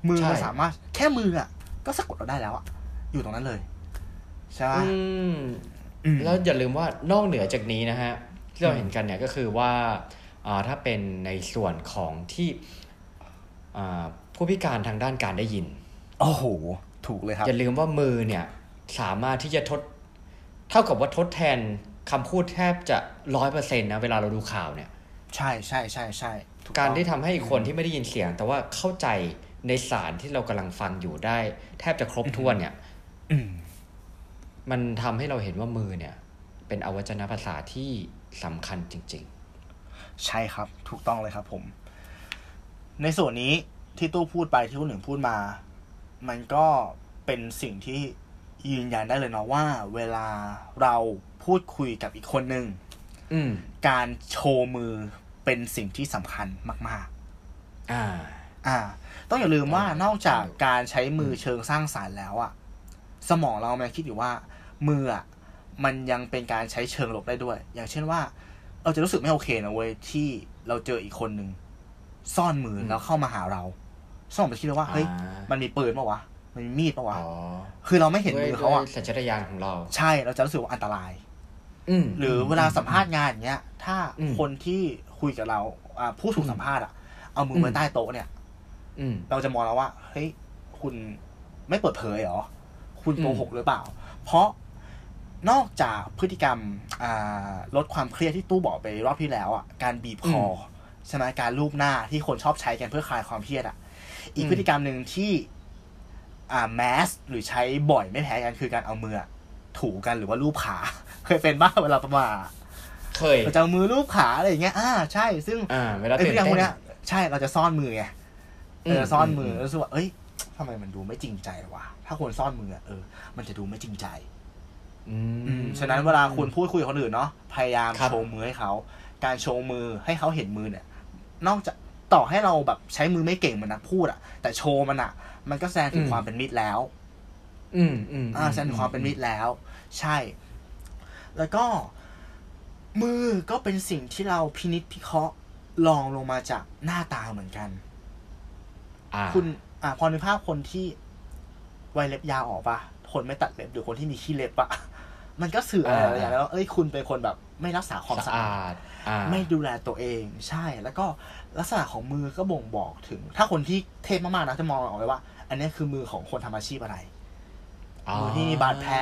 มือใช่มันสามารถแค่มืออะก็สะกดเราได้แล้วอะอยู่ตรงนั้นเลย ใช่ปะอืมอืมแล้วอย่าลืมว่านอกเหนือจากนี้นะฮะที่เราเห็นกันเนี่ยก็คือว่าอ่าถ้าเป็นในส่วนของที่อ่าผู้พิการทางด้านการได้ยินโอ้โหถูกเลยครับอย่าลืมว่ามือเนี่ยสามารถที่จะทด เท่ากับว่าทดแทนคำพูดแทบจะร้อยเปอร์เซ็นต์นะเวลาเราดูข่าวเนี่ย ใช่ใช่ใช่ใช่ถูการต้องที่ทำให้คนที่ไม่ได้ยินเสียง แต่ว่าเข้าใจในสารที่เรากำลังฟังอยู่ได้ แทบจะครบถ้วนเนี่ยอื มมันทำให้เราเห็นว่ามือเนี่ย เป็นอวัจนภาษาที่สำคัญจริงใช่ครับถูกต้องเลยครับผม ในส่วนนี้ที่ตู้พูดไปที่คุณหนึ่งพูดมา มันก็เป็นสิ่งที่ยืนยันได้เลยเนาะว่า เวลาเราพูดคุยกับอีกคนหนึ่งๆอืมการโชว์มือเป็นสิ่งที่สำคัญมากอ่าๆอ่า ต้องอย่าลืมว่าอ่านนอกจากการใช้มือเชิงสร้างสารรค์แล้วอะสมองเรามันคิดอยู่ว่า มืออะมันยังเป็นการใช้เชิงลบได้ด้วย อย่างเช่นว่า เราจะรู้สึกไม่โอเคนะเว้ยที่เราเจออีกคนหนึ่งซ่อนมือแล้วเข้ามาหาเราสมองมันคิดเลยว่าเฮ้ยอ่ามันมีปืนปะวะมันมีมีดปะวะอ๋อคือเราไม่เห็นมือเขาอะด้วยสัญชาตญาณของเรา ใช่เราจะรู้สึกว่าอันตรายอืมหรือเวลาสัมภาษณ์งานอย่างเงี้ย ถ้าอืมคนที่คุยกับเราอ่าผู้ถูกสัมภาษณ์อะเอามือมไว้ใต้โต๊ะเนี่ยอืมเราจะมองแล้วว่า เฮ้ย คุณไม่เปิดเผยเหรอ คุณอืมโกหกหรือเปล่า เพราะ นอกจากพฤติกรรมอ่าลดความเครียดที่ตู้บอกไปรอบที่แล้วอะการบีบคออใช่ไหมการรูปหน้าที่คนชอบใช้กันเพื่อคลายความเครียดอะ อีกพฤติกรรมหนึ่งที่อ่าแมสหรือใช้บ่อยไม่แพ้กันคือการเอามืออะถูกันหรือว่ารูปขา เคยเป็นบ้างเวลาประมาทเคยเราจะเอามือรูปขาอะไรอย่างเงี้ยอ่าใช่ ซึ่งอ่าเวลาไอ้พตื่ฤนติกรรมพเต้วนกเนี้ยใช่เราจะซ่อนมือไงอืมเออซ่อนมือมแล้วรู้สึกว่าเอ้ยทำไมมันดูไม่จริงใจวะถ้าคนซ่อนมืออะเออ มันจะดูไม่จริงใจอือืมม ฉะนั้นเวลาคุณพูดคุยกับคนอื่นเนาะพยายามครับโชว์มือให้เขา การโชว์มือให้เขาเห็นมือเนี่ย นอกจากต่อให้เราแบบใช้มือไม่เก่งเหมือนนักพูดอะแต่โชว์มันอะมันก็แสดงถึงความเป็นมิตรแล้ว อืมอืมอ่าแสดงถึงความเป็นมิตรแล้ว ใช่ แล้วก็ มือก็เป็นสิ่งที่เราพินิจพิเคราะห์ลองลงมาจากหน้าตาเหมือนกันอ่าคุณ อ่าพอนึกภาพคนที่ไว้เล็บยาวออกปะคนไม่ตัดเล็บหรือคนที่มีขี้เล็บอะ มันก็สื่ออะไรหลายอย่างแล้วาเอ้ยคุณเป็นคนแบบไม่รักษาความสะสะอาอาดดอ่าไม่ดูแลตัวเองใช่ แล้วก็ลักษณะของมือก็บ่งบอกถึง ถ้าคนที่เทพมากๆนะจะมองออกเลยว่า อันนี้คือมือของคนทำอาชีพอะไรมือที่มีบาดแผล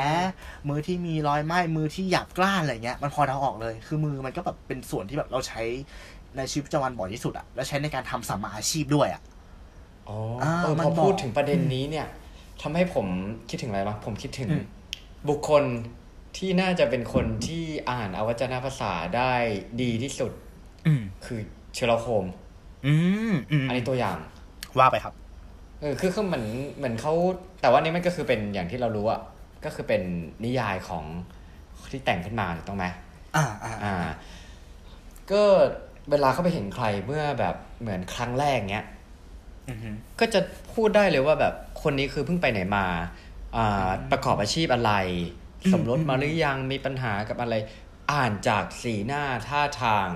มือที่มีรอยไหม้มือที่หยาบกร้านอะไรเงี้ยมันพอเดาออกเลย คือมือมันก็แบบเป็นส่วนที่แบบเราใช้ในชีวิตประจำวันบ่อยที่สุดอะแล้วใช้ในการทำสัมมาอาชีพด้วยอะอ๋ออ่าเออมันพอบอกพูดถึงประเด็นนี้เนี่ยทำให้ผมคิดถึงอะไรบ้างผมคิดถึงอืมบุคคล ที่น่าจะเป็นคนที่อ่านอวัจนภาษาได้ดีที่สุดอืมคือเชอร์ล็อกโฮมอืมอืมอันนี้ตัวอย่างว่าไปครับเออคือคือเหมือนเหมือนเขาแต่ว่านี่มันก็คือเป็นอย่างที่เรารู้อะก็คือเป็นนิยายของที่แต่งขึ้นมาถูกต้องไหมอ่าอ่าอ่า ก็เวลาเขาไปเห็นใครเมื่อแบบเหมือนครั้งแรกเนี้ยอือฮึก็จะพูดได้เลยว่าแบบคนนี้คือเพิ่งไปไหนมา อ่า ประกอบอาชีพอะไรอืม สมรสมาหรือยังมีปัญหากับอะไร อ่านจากสีหน้าท่าทาง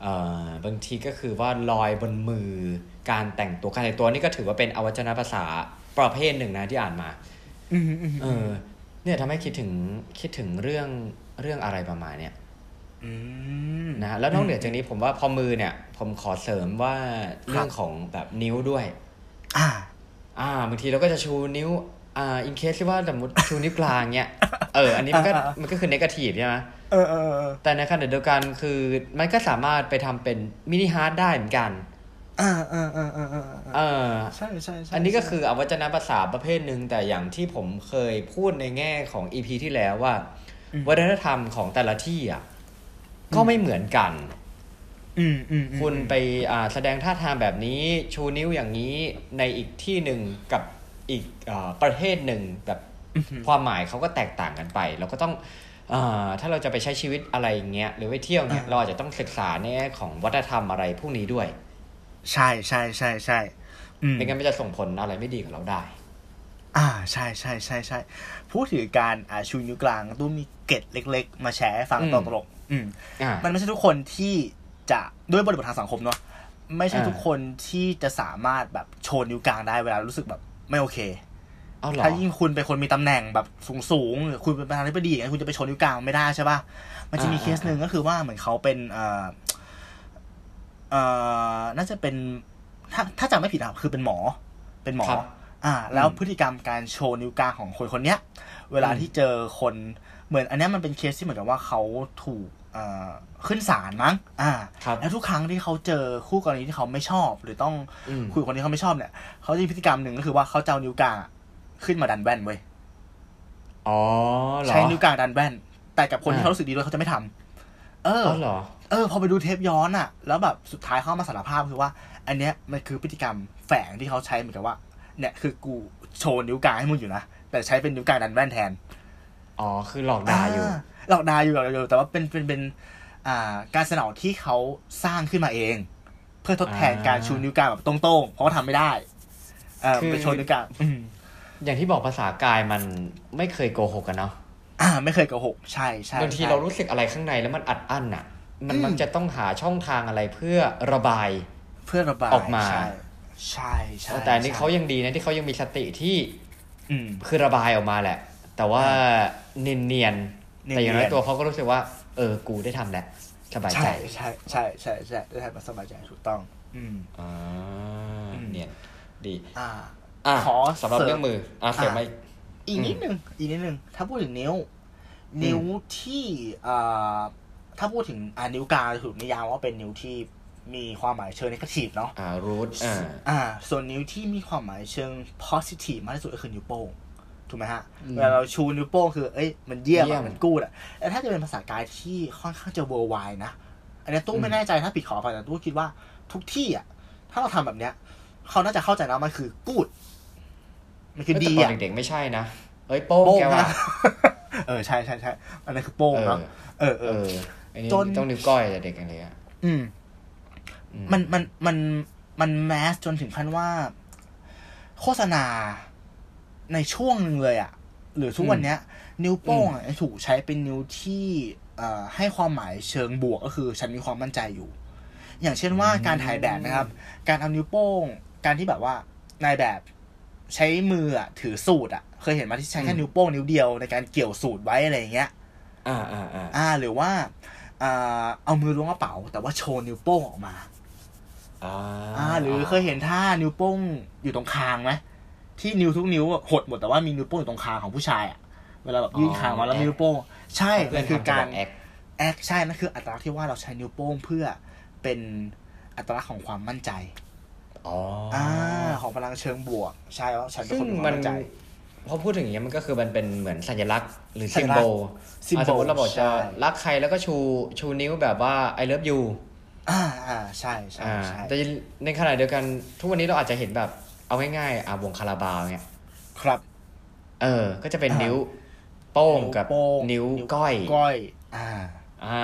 เอ่อบางทีก็คือว่าลอยบนมือการแต่งตัวการแต่งตัวนี่ก็ถือว่าเป็นอวัจนภาษาประเภทหนึ่งนะที่อ่านมาอืมอืมเออ เนี่ยทำให้คิดถึงคิดถึงเรื่องเรื่องอะไรประมาณเนี้ยอืมนะฮะแล้วนอกเหนือจากนี้ผมว่าพอมือเนี่ย ผมขอเสริมว่าเรื่องของแบบนิ้วด้วย อ่า อ่าบางทีเราก็จะชูนิ้ว อ่า in case ที่ว่าสมมติชูนิ้วกลางเนี่ยเออ อันนี้มันก็อ่าอ่าอ่ามันมันก็คือ negative ใช่ไหมเออเออเออแต่ในขณะเดียวกันคือมันก็สามารถไปทำเป็น mini heart ได้เหมือนกันอ่าอ่าอ่าอ่าอ่าเออใช่ใช่ใช่อันนี้ก็คืออวัจนภาษาประเภทหนึ่งแต่อย่างที่ผมเคยพูดในแง่ของ EP ที่แล้วว่า วัฒนธรรมของแต่ละที่อะก็ไม่เหมือนกัน อืมอืมอืมคุณไปอ่าแสดงท่าทางแบบนี้ชูนิ้วอย่างนี้ในอีกที่หนึ่งกับ อีกอาประเทศหนึ่งแบบอืมความหมายเขาก็แตกต่างกันไป เราก็ต้องอาถ้าเราจะไปใช้ชีวิตอะไรอย่างเงี้ยหรือไปเที่ยวเงี้ยอ่าเราอาจจะต้องศึกษาในแง่ของวัฒนธรรมอะไรพวกนี้ด้วย ใช่ใช่ใช่ใช่อืมไม่งั้นมันจะส่งผลอะไรไม่ดีกับเราได้ อ่าใช่ใช่ใช่ใช่พูดถึงการอ่าชูนิ้วกลางตู้มีเกร็ดเล็ก ๆ มาแชร์ให้ฟังอืมตรงตรงๆอืมอ่ามันไม่ใช่ทุกคนที่จะด้วยบริบททางสังคมเนาะไม่ใช่อ่าทุกคนที่จะสามารถแบบโชว์นิ้วกลางได้เวลารู้สึกแบบ ไม่โอเคเอาเหรอถ้ายิ่งคุณเป็นคนมีตำแหน่งแบบสูงสูงๆหรือคุณเป็นประธานาธิบดีอย่างเงี้ยคุณจะไปโชว์นิ้วกลางไม่ได้ใช่ป่ะมันจะมีอ่าเคสหนึ่งก็คือว่าเหมือนเขาเป็นเอ่อเอ่อน่าจะเป็นถ้าถ้าจำไม่ผิดอะคือเป็นหมอ เป็นหมอครับอ่า แล้วอืมพฤติกรรมการโชว์นิ้วกลางของคนคนเนี้ย เวลาอืมที่เจอคนเหมือนอันเนี้ยมันเป็นเคสที่เหมือนกับว่าเขาถูกเอ่อ ขึ้นศาลมั้ง อ่าครับแล้วทุกครั้งที่เขาเจอคู่กรณีที่เขาไม่ชอบ หรือต้องอืมคุยกับคนที่เขาไม่ชอบเนี่ย เขาจะมีพฤติกรรมหนึ่งก็คือว่าเขาจะเอานิ้วกลางอะขึ้นมาดันแว่นเว้ย อ๋อเหรอใช้นิ้วกลางดันแว่น แต่กับคนที่อ่าเขารู้สึกดีด้วยเขาจะไม่ทำเอออ๋อเหรอ เออ พอไปดูเทปย้อนอะแล้วแบบสุดท้ายเขามาสารภาพคือว่า อันเนี้ยมันคือพฤติกรรมแฝงที่เขาใช้เหมือนกับว่า เนี่ยคือกูโชว์นิ้วกลางให้มึงอยู่นะ แต่ใช้เป็นนิ้วกลางดันแว่นแทน อ๋อ คือหลอกด่าอยู่ หลอกด่าอยู่หลอกด่าอยู่แต่ว่าเป็นเป็นเป็นอ่าการสนองที่เขาสร้างขึ้นมาเอง เพื่อทดแทนอ่าการชูนิ้วกลางแบบตรงๆ เพราะว่าทำไม่ได้เออคือไปโชว์นิ้วกลางอืมอย่างที่บอกภาษากายมันไม่เคยโกหกกันเนาะอ่า ไม่เคยโกหก ใช่ใช่บางทีใช่เรารู้สึกอะไรข้างในแล้วมันอัดอั้นอะ มันอืมมักจะต้องหาช่องทางอะไรเพื่อระบาย เพื่อระบายออกมา ใช่ใช่ใช่แต่อันนี้ใช่เขายังดีนะที่เขายังมีสติที่ อืมคือระบายออกมาแหละ แต่ว่าเนียนเนียนๆ แต่อย่างน้อยเนียนๆตัวเขาก็รู้สึกว่า เออ กูได้ทำแหละสบายใจใช่ใช่ใช่ใช่ใช่ได้ทำมาสบายใจถูกต้อง อืมอ่าอืมเนียนดีอ่าอะขอสำหรับเสริมเรื่องมืออะเสริมอะไหมอีกนิดนึงอีกนิดนึงถ้าพูดถึงนิ้ว นิ้วที่อ่าถ้าพูดถึงอ่านิ้วกลางถูกนิยามว่าเป็นนิ้วที่มีความหมายเชิงนกาทีฟเนาะอ่ารูทอ่าอ่า ส่วนนิ้วที่มีความหมายเชิง positive มากที่สุดก็คือนิ้วโป้ง ถูกไหมฮะอืมเวลาเราชูนิ้วโป้งคือเอ้ยมันเยี่ยมเยี่ยอะมมันกูดอะแต่ถ้าจะเป็นภาษากายที่ค่อนข้างจะ worldwide นะอันนี้ตู้ไม่แน่ใจถ้าผิดขออภัยแต่ตู้คิดว่าทุกที่อะถ้าเราทำแบบเนี้ยเขาน่าจะเข้าใจนะมันคือกูดมันคือเอ้ยดีแต่ตอนอะเด็กๆไม่ใช่นะเอ้ยโป้งโป้งแกว่ะนะเออใช่ใช่ใช่อันนั้นคือโป้งเนาะเออเอเอออไอ้นี่จนต้องนิ้วก้อยแต่เด็กกันเลยอะอืมอืมันมันมันมันแมสจนถึงขั้นว่า โฆษณา ในช่วงหนึ่งเลยอะ่ะหรือทุกวันเนี้ย นิ้วโป้งอะถูกใช้เป็นนิ้วที่เอ่อให้ความหมายเชิงบวกก็คือฉันมีความมั่นใจอยู่ อย่างเช่นว่าการถ่ายแบบนะครับ การเอานิ้วโป้ง การที่แบบว่านายแบบใช้มืออะถือสูตรอะเคยเห็นมาที่ใช้แค่นิ้วโป้งนิ้วเดียวในการเกี่ยวสูตรไว้อะไรอย่างเงี้ย อ่าอ่าอ่าอ่า หรือว่าอ่าเอามือล้วงกระเป๋า แต่ว่าโชว์นิ้วโป้งออกมา อ่าอ่าหรือเคยเห็นท่านิ้วโป้งอยู่ตรงคางไหม ที่นิ้วทุกนิ้วอะหดหมดแต่ว่ามีนิ้วโป้งอยู่ตรงคางของผู้ชายอะเวลาแบบยื่นคางมาแล้วมีนิ้วโป้งใช่เพื่นั่อนนคือทำจะกาบรอกแอคแอคใช่นั่นคืออัตลักษณ์ที่ว่าเราใช้นิ้วโป้งเพื่อเป็นอัตลักษณ์ของความมั่นใจอ๋อออ่าของพลังเชิงบวก ใช่ว่าฉันเป็นซึ่งคนมีความัมนมั่นใจพอพูดถึงอย่างเงี้ยมันก็คือมันเป็นเหมือนสัญลักษณ์หรือสัซิญมลัโบกษณ์ symbol สมมติเราบอกใช่จะรักใครแล้วก็ชูชูนิ้วแบบว่า I love you อ่าอ่าใช่ใช่อ่าใช่แต่ในขณะเดียวกันทุกวันนี้เราอาจจะเห็นแบบ เอาง่ายๆอ่าวงคาราบาวเนี่ยครับ เออ ก็จะเป็นอ่านิ้นิ้วโป้งกับโป้งนิ้วก้อยก้อยอ่าอ่า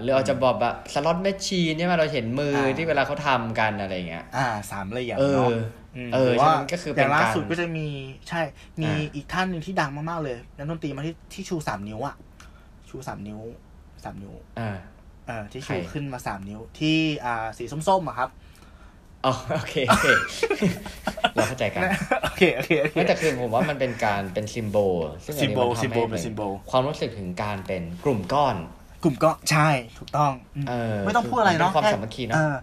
หรืออาจจะบอกแบบสล็อตแมชชีนใช่ไหมเราเห็นมืออ่าที่เวลาเขาทำกันอะไรอย่างเงี้ย อ่าสามเหลี่ยมเอเนาะอมเออหรืว่าใช่มันก็คือเป็นย่างล่าการสุดก็จะมีใช่ มีอ่าอีกท่านหนึ่งที่ดังมากๆเลยนักดนตรีมาที่ที่ชูสามนิ้วอะชูสามนิ้วสามนิ้วอ่าเออที่ใครชูขึ้นมาสามนิ้วที่อ่าสีส้มๆอะครับ อ๋อโอเคโอเคเราเข้าใจกันโอเคโอเคโอเคไม่แต่คือผมว่ามันเป็นการเป็นซิมโบลซึ่งอันนี้มัน symbol ทำให้ symbol เหมือนเป็น symbol ความรู้สึกถึงการเป็นกลุ่มก้อน กลุ่มก็ใช่ถูกต้องอืมเออไม่ต้องพูดอะไรเนาะเป็นความสามัคคีเนอะเออ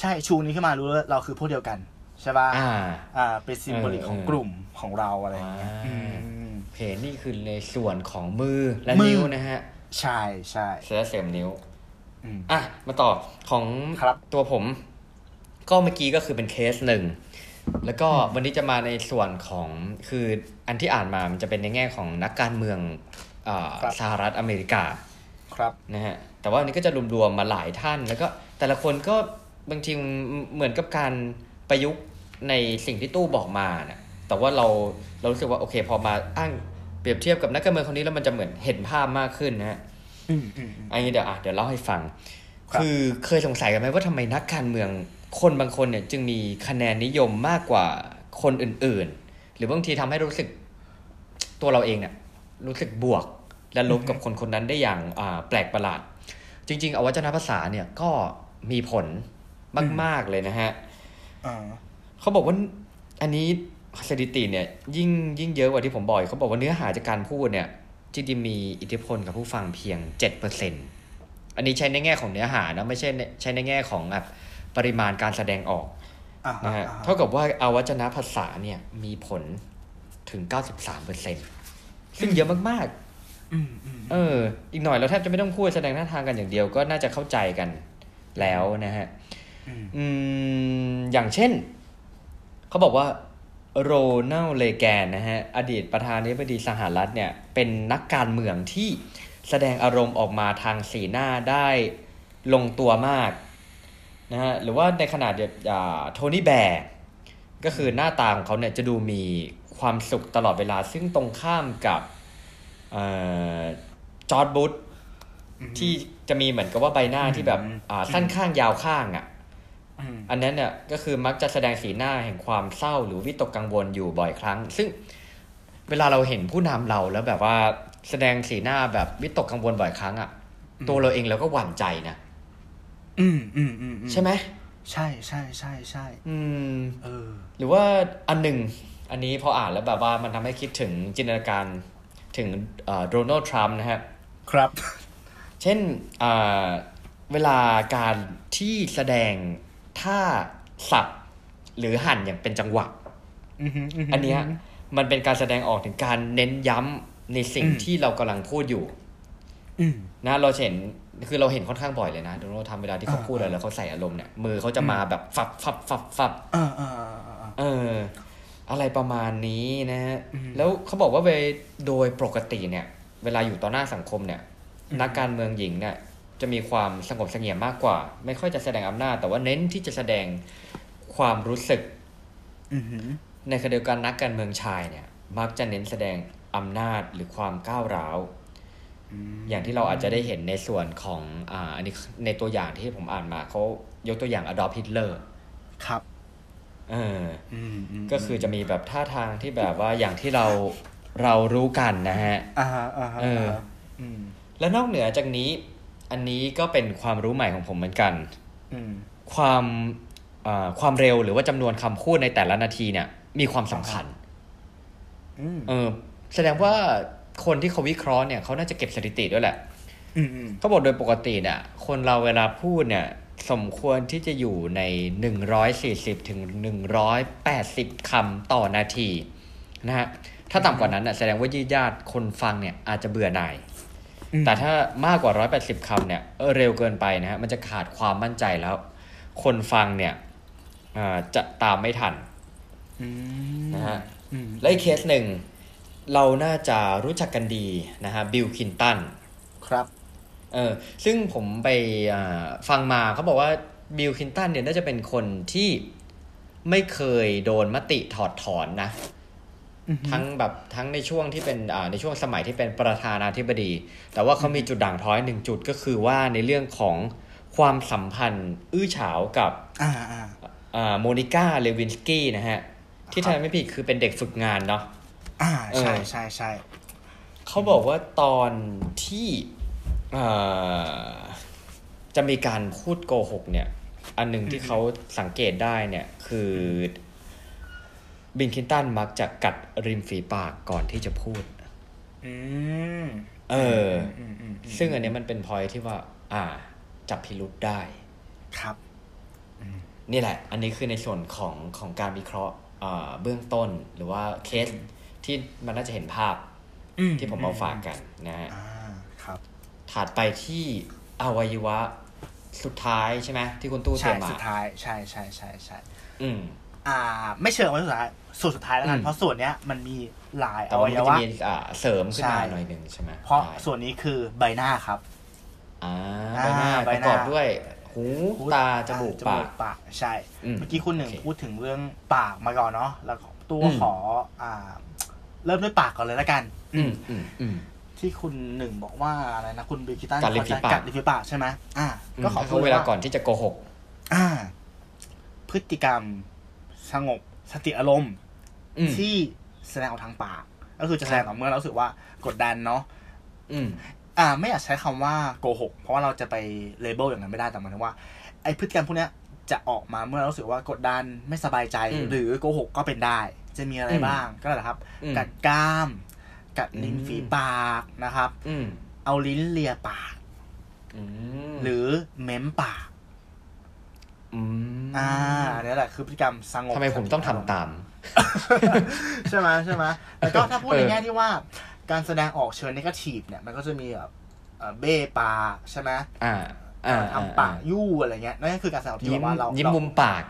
ใช่ชูนี้ขึ้นมารู้แล้วเราคือพวกเดียวกัน ใช่ป่ะอ่าอ่าเป็น symbolic เออของเออกลุ่มของเราอะไรอย่างเงี้ยอ่าอืมโอเคนี่คือในส่วนของมือและมือนิ้วนะฮะ ใช่ใช่เซเลเซมนิ้วอืมอะมาต่อของครับตัวผม ก็เมื่อกี้ก็คือเป็นเคสหนึ่ง แล้วก็วันนี้จะมาในส่วนของคืออันที่อ่านมามันจะเป็นในแง่ของนักการเมืองอาสหรัฐอเมริกาครับนะฮะแต่ว่าอันนี้ก็จะรวมๆมาหลายท่าน แล้วก็แต่ละคนก็บางทีเหมือนกับการประยุกต์ในสิ่งที่ตู้บอกมานะแต่ว่าเราเรารู้สึกว่าโอเค พอมาอ้างเปรียบเทียบกับนักการเมืองคนนี้แล้วมันจะเหมือนเห็นภาพมากขึ้นนะฮะอืมอืมอืมอันนี้เดี๋ยวอะเดี๋ยวเล่าให้ฟังครับคือเคยสงสัยกันไหมว่าทำไมนักการเมือง คนบางคนเนี่ยจึงมีคะแนนนิยมมากกว่าคนอื่นๆ หรือบางทีทำให้รู้สึกตัวเราเองเนี่ยรู้สึกบวกและลบกับคนคนนั้นได้อย่างอ่าแปลกประหลาด จริง ๆ อวัจนภาษาเนี่ยก็มีผลมาก ๆ เลยนะฮะอ่าเขาบอกว่าอันนี้สถิติเนี่ยยิ่งยิ่งเยอะกว่าที่ผมบอกอีกเขาบอกว่าเนื้อหาจากการพูดเนี่ยจริงๆมีอิทธิพลกับผู้ฟังเพียง7%อันนี้ใช้ในแง่ของเนื้อหานะไม่ใช่ในใช้ในแง่ของแบบ ปริมาณการแสดงออกอ่านะฮะอ่าเท่ากับว่าอวัจนภาษาเนี่ยมีผลถึง 93%ซึ่งเยอะมากอืมอืมๆเออ อีกหน่อยเราแทบจะไม่ต้องพูดแสดงท่าทางกันอย่างเดียวก็น่าจะเข้าใจกันแล้วนะฮะอืมอืมอย่างเช่น เขาบอกว่าโรนัลเลแกนนะฮะ อดีตประธานาธิบดีสหรัฐเนี่ย เป็นนักการเมืองที่แสดงอารมณ์ออกมาทางสีหน้าได้ลงตัวมาก นะฮะหรือว่าในขนาดโทนี่แบร์ก็คือหน้าตาของเขาเนี่ยจะดูมีความสุขตลอดเวลา ซึ่งตรงข้ามกับจอร์ดบุชที่จะมีเหมือนกับว่าใบหน้าที่แบบอ่าสั้นข้างยาวข้างอะอืมอันนั้นเนี่ยก็คือมักจะแสดงสีหน้าแห่งความเศร้าหรือวิตกกังวลอยู่บ่อยครั้ง ซึ่งเวลาเราเห็นผู้นำเราแล้วแบบว่าแสดงสีหน้าแบบวิตกกังวลบ่อยครั้งอะ่ะตัวเราเองเราก็หวั่นใจนะ อืมอืมอืมอืมใช่ไหมใช่ใช่ใช่ใช่อืมเออ หรือว่าอันหนึ่งอันนี้พออ่านแล้วแบบว่ามันทำให้คิดถึงจินตนาการถึงโดนัลด์ทรัมป์นะฮะครับ เช่นอ่าเวลาการที่แสดงท่าสับหรือหั่นอย่างเป็นจังหวะอือหือหือันเนี้ยมันเป็นการแสดงออกถึงการเน้นย้ำในสิ่งอืมที่เรากำลังพูดอยู่อืมนะเราเห็น คือเราเห็นค่อนข้างบ่อยเลยนะโดนัลด์ทำเวลาที่เขาอ่าพูดอะไรแล้วเขาใส่อารมณ์เนี่ยมือเขาจะมาแบบฟับฟับฟับฟับอ่าอ่าอ่าอ่าเออ อะไรประมาณนี้นะฮะอืมแล้วเขาบอกว่าเวโดยปกติเนี่ย เวลาอยู่ต่อหน้าสังคมเนี่ยอืมนักการเมืองหญิงเนี่ยจะมีความสงบเสงี่ยมมากกว่า ไม่ค่อยจะแสดงอำนาจ แต่ว่าเน้นที่จะแสดงความรู้สึกอือหือในขณะเดียวกันนักการเมืองชายเนี่ย มักจะเน้นแสดงอำนาจหรือความก้าวร้าว อืมอย่างที่เราอาจจะได้เห็นในส่วนของอ่าอันนี้ในตัวอย่างที่ผมอ่านมาเขายกตัวอย่างอดอ h ฮิตเลอร์ครับเอออืมมก็คือจะมีแบบท่าทางที่แบบว่าอย่างที่เราเรารู้กันนะฮะอ่าฮะอ่าฮะเออาฮะอืมและนอกเหนือจากนี้ อันนี้ก็เป็นความรู้ใหม่ของผมเหมือนกันอืมความอ่าความเร็วหรือว่าจำนวนคำพูดในแต่ละนาทีเนี่ย มีความสำคัญอืมเออแสดงว่า คนที่เขาวิเคราะห์เนี่ยเขาน่าจะเก็บสถิติด้วยแหละอืมอืมเขาบอกโดยปกติเนี่ยคนเราเวลาพูดเนี่ย สมควรที่จะอยู่ใน140ถึง180คำต่อนาทีนะฮะถ้าต่ำกว่านั้นน่ะแสดงว่ายืดยาดคนฟังเนี่ยอาจจะเบื่อหน่ายอืมแต่ถ้ามากกว่า180คำเนี่ยเออเร็วเกินไปนะฮะมันจะขาดความมั่นใจแล้ว คนฟังเนี่ยอ่าจะตามไม่ทันอืมนะฮะอืมและอีกเคสหนึ่ง เราน่าจะรู้จักกันดีนะฮะบิลคลินตันครับเออซึ่งผมไปอ่าฟังมาเขาบอกว่าบิลคลินตันเนี่ยน่าจะเป็นคนที่ไม่เคยโดนมติถอดถอนนะอือหือทั้งแบบทั้งในช่วงที่เป็นอ่าในช่วงสมัยที่เป็นประธานาธิบดี แต่ว่าเขามีจุดด่างพร้อยหนึ่งจุดก็คือว่าในเรื่องของความสัมพันธ์ อื้อฉาวกับอ่าอ่าอ่าโมนิก้าเลวินสกี้นะฮะ ที่ครับทำไม่ผิดคือเป็นเด็กฝึกงานเนาะ อ่าใช่เออใช่ใช่เขาบอกว่าตอนที่เอ่อจะมีการพูดโกหกเนี่ย อันหนึ่งที่เขาสังเกตได้เนี่ย คือบินคินตันมักจะกัดริมฝีปากก่อนที่จะพูดอืมเอออืมอืมอืมซึ่งอันเนี้ยมันเป็นพอยที่ว่า อ่า จับพิรุษได้ ครับ นี่แหละ อันนี้คือในส่วนของของการวิเคราะห์อ่าเบื้องต้นหรือว่าเคส ที่มันน่าจะเห็นภาพอืมที่ผมเอาฝากกันนะฮะอ่าครับถัดไปที่อวัยวะสุดท้ายใช่ไหมที่คุณตู้เตใช่รียมมาสุดท้ายใช่ใช่ใช่ใช่อืมอ่า ไม่เชิงไว้สุดท้ายส่วนสุดท้ายแล้วกัอืนมเพราะส่วนเนี้ยมันมีหลายแต่อว่าวัมันยก็จะวะมีอ่าเสริมขึ้นมาใช่หน่อยหนึ่งใช่ไหมเพราะได้ส่วนนี้คือใบหน้าครับอ่าอ่าใบหน้าใบประหน้ากอบด้วยหูตาจมูกปากปากใช่อืมเมื่อกี้คุณหนึ่งโอเคพูดถึงเรื่องปากมาก่อนเนาะแล้วตัวอืมขออ่า เริ่มด้วยปากก่อนเลยแล้วกัน อืมอืมอืม ที่คุณหนึ่งบอกว่าอะไรนะคุณบิกิตันกัดริมฝีปาก กัดริมฝีปากใช่ไหมอ่า ก็ขอก็พูคือดเวลาว่าก่อนที่จะโกหก อ่า พฤติกรรมสงบสติอารมณ์ อืมที่แสดงออกทางปาก ก็คือจะแสดงออกเมื่อเรารู้สึกว่ากดดันเนาะ อืม อ่าไม่อยากใช้คำว่าโกหกเพราะว่าเราจะไปเลเบลอย่างนั้นไม่ได้แต่หมายถึงว่าไอพฤติกรรมพวกเนี้ยจะออกมาเมื่อเรารู้สึกว่ากดดันไม่สบายใจ อืม หรือโกหกก็เป็นได้ จะมีอะไรอืมบ้างก็นั่นแหละครับอืมกัดกล้าม กัดริมอืมฝีปากนะครับอืมเอาลิ้นเลียปากอืมหรือเม้มปากอืมอ่าอันนี้แหละคือพฤติกรรมสงบทำไมผมต้องทำตาม ใช่ไหมใช่ไหมแล้วก็ถ้าพูดเออในแง่ที่ว่า การแสดงออกเชิงนกาทีฟเนี่ยมันก็จะมีแบบเอ่อเบ้ปากใช่ไหมอ่าอ่าทำปากยู่อะไรเงี้ยนั่นก็คือการแสดงออกที่ยิ้มแบบว่าเรายิ้มเรามุมปาก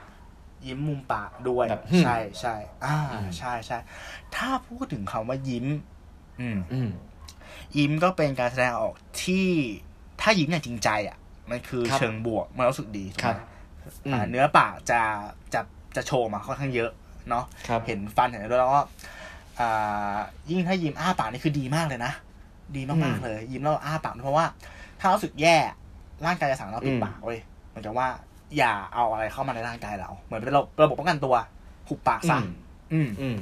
ยิ้มมุมปากด้วย แบบใช่ใช่อ่าอืมใช่ใช่ถ้าพูดถึงคำว่ายิ้มอืมอืมยิ้มก็เป็นการแสดงออกที่ถ้ายิ้มอย่างจริงใจ อะ มันคือครับเชิงบวกมันรู้สึกดีถูกครัไหบมอืมอ่าเนื้อปากจะจะจะโชว์มาค่อนข้างเยอะเนาะครับเห็นฟันเห็นอะไรด้วยแล้วก็อ่ายิ่งถ้ายิ้มอ้าปากนี่คือดีมากเลยนะ ดีมากๆเลย ยิ้มแล้วอ้าปากเพราะว่า ถ้าเรารู้สึกแย่ร่างกายจะสั่งเราปิดอืมปากเว้ยเหมือนกับว่า อย่าเอาอะไรเข้ามาในร่างกายเรา เหมือนเป็นระบบระบบป้องกันตัวหุบปากซะอืมอืมอืม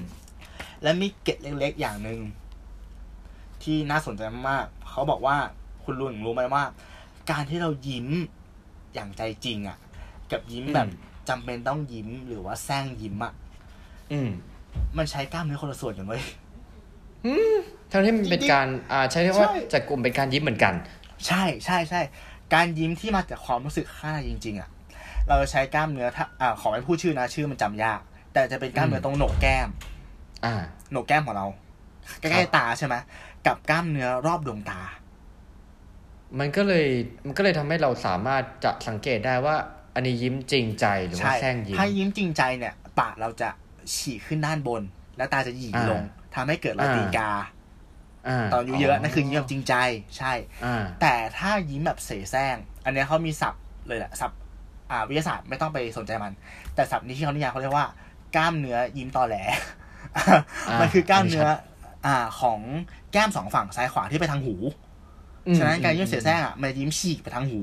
และมีเกร็ดเล็กๆอย่างหนึ่งที่น่าสนใจมากๆเขาบอกว่าคุณลุงรู้ไหมว่า การที่เรายิ้มอย่างใจจริงอะ่ะ กับยิ้มแบบอืมจำเป็นต้องยิ้มหรือว่าแซงยิ้มอะ่ะอืมมันใช้กล้ามเนื้อคนละส่วนกันเว้ยทั้งที่มันเป็นจริงๆการ อ่า ใช้เรียกว่าใช่จัดกลุ่มเป็นการยิ้มเหมือนกัน ใช่ใช่ใช่การยิ้มที่มาจากความรู้สึกข้างในจริง ๆอะ่ะ เราจะใช้กล้ามเนื้อถ้าอ่าขอไม่พูดชื่อนะชื่อมันจำยาก แต่จะเป็นกล้ามเนื้อตรงโหนกแก้ม อ่าโหนกแก้มของเราใกครัล้บๆตาใช่ไหมกับกล้ามเนื้อรอบดวงตา มันก็เลยมันก็เลยทำให้เราสามารถจะสังเกตได้ว่า อันนี้ยิ้มจริงใจหรือว่าใช่แซงยิ้มถ้ายิ้มจริงใจเนี่ย ปากเราจะฉีกขึ้นด้านบน แล้วตาจะหยีกอ่าลงทำให้เกิดรอยอ่าตีนกาอ่าตอนอายุเยอะนั่นคือยิ้มแบบจริงใจ ใช่อ่าแต่ถ้ายิ้มแบบเสแสร้ง อันเนี้ยเขามีศัพท์เลยแหละศัพท์อ่า วิทยาศาสตร์ไม่ต้องไปสนใจมัน แต่ศัพท์นี้ที่เขานิยามเขาเรียกว่ากล้ามเนื้อยิ้มตอแหลมันคือกล้ามเนื้อ อ่าของแก้มสองฝั่งซ้ายขวาที่ไปทางหูอืมฉะนั้นการยิ้มเสแสร้งอะมันยิ้มฉีกไปทางหู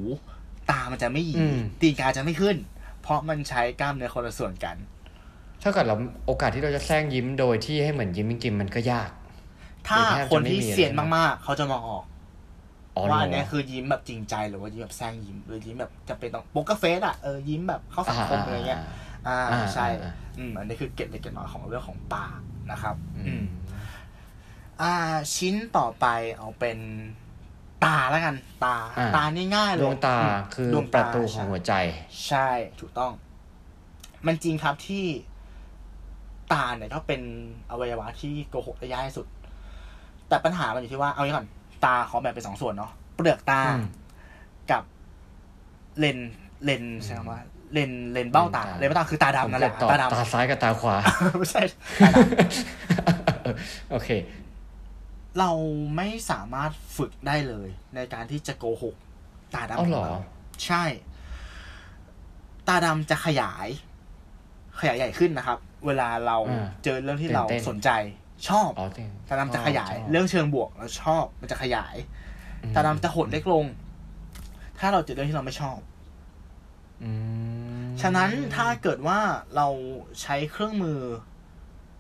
ตามันจะไม่หยีอืมตีนกาจะไม่ขึ้น เพราะมันใช้กล้ามเนื้อคนละส่วนกันเท่ากับเราโอกาสที่เราจะแซงยิ้มโดยที่ให้เหมือนยิ้มจริงๆมันก็ยาก ถ้าหรือแทบจะคนที่ไม่มีเซียนเลยนะมากๆ เขาจะมองออกอ๋อ ว่าเหรอันเนี้ยอคือยิ้มแบบจริงใจหรือว่ายิ้มแบบแซงยิ้มหรือยิ้มแบบจะเป็นต้องโป๊กเกอร์เฟสอะเออยิ้มแบบเข้าสังคมอะไรเงี้ยอ่าอ่าใช่อ่าอืมอันนี้คือเกร็ดเล็กเกร็ดน้อยของเรื่องของปากนะครับ อือืมมอ่า ชิ้นต่อไปเอาเป็นตาแล้วกัน ตาอ่าตานี่ง่ายเลยดวงตาอืมคือดวงตาประตูของหัวใจ ใช่ถูกต้อง มันจริงครับที่ตาเนี่ยก็เป็นอวัยวะที่โกหกได้ยากที่สุด แต่ปัญหามันอยู่ที่ว่าเอางี้ก่อน ตาขอแบ่งเป็นสองส่วนเนาะเปลือกตาอืมกับเลนส์เลนส์ใช่ไหมว่าเลนส์เลนส์เบ้าตาเลนส์เบ้าตาคือตาดำนั่นแหละผมจตอบตาดำตาซ้ายกับตาขวาไม่ใช่ตาดำโอเค เราไม่สามารถฝึกได้เลย ในการที่จะโกหก ตาดำอ้าวขเหรองอเราใช่ ตาดำจะขยาย ขยายใหญ่ขึ้นนะครับ เวลาเราอ่าเจอเรื่องที่ตื่นเราเต้นสนใจ ชอบอ๋อจริงตาดำจะขยายชบเรื่องเชิงบวกเราชอบมันจะขยายอืมตาดำจะหดเล็กลง ถ้าเราเจอเรื่องที่เราไม่ชอบอืมฉะนั้นถ้าเกิดว่าเราใช้เครื่องมือ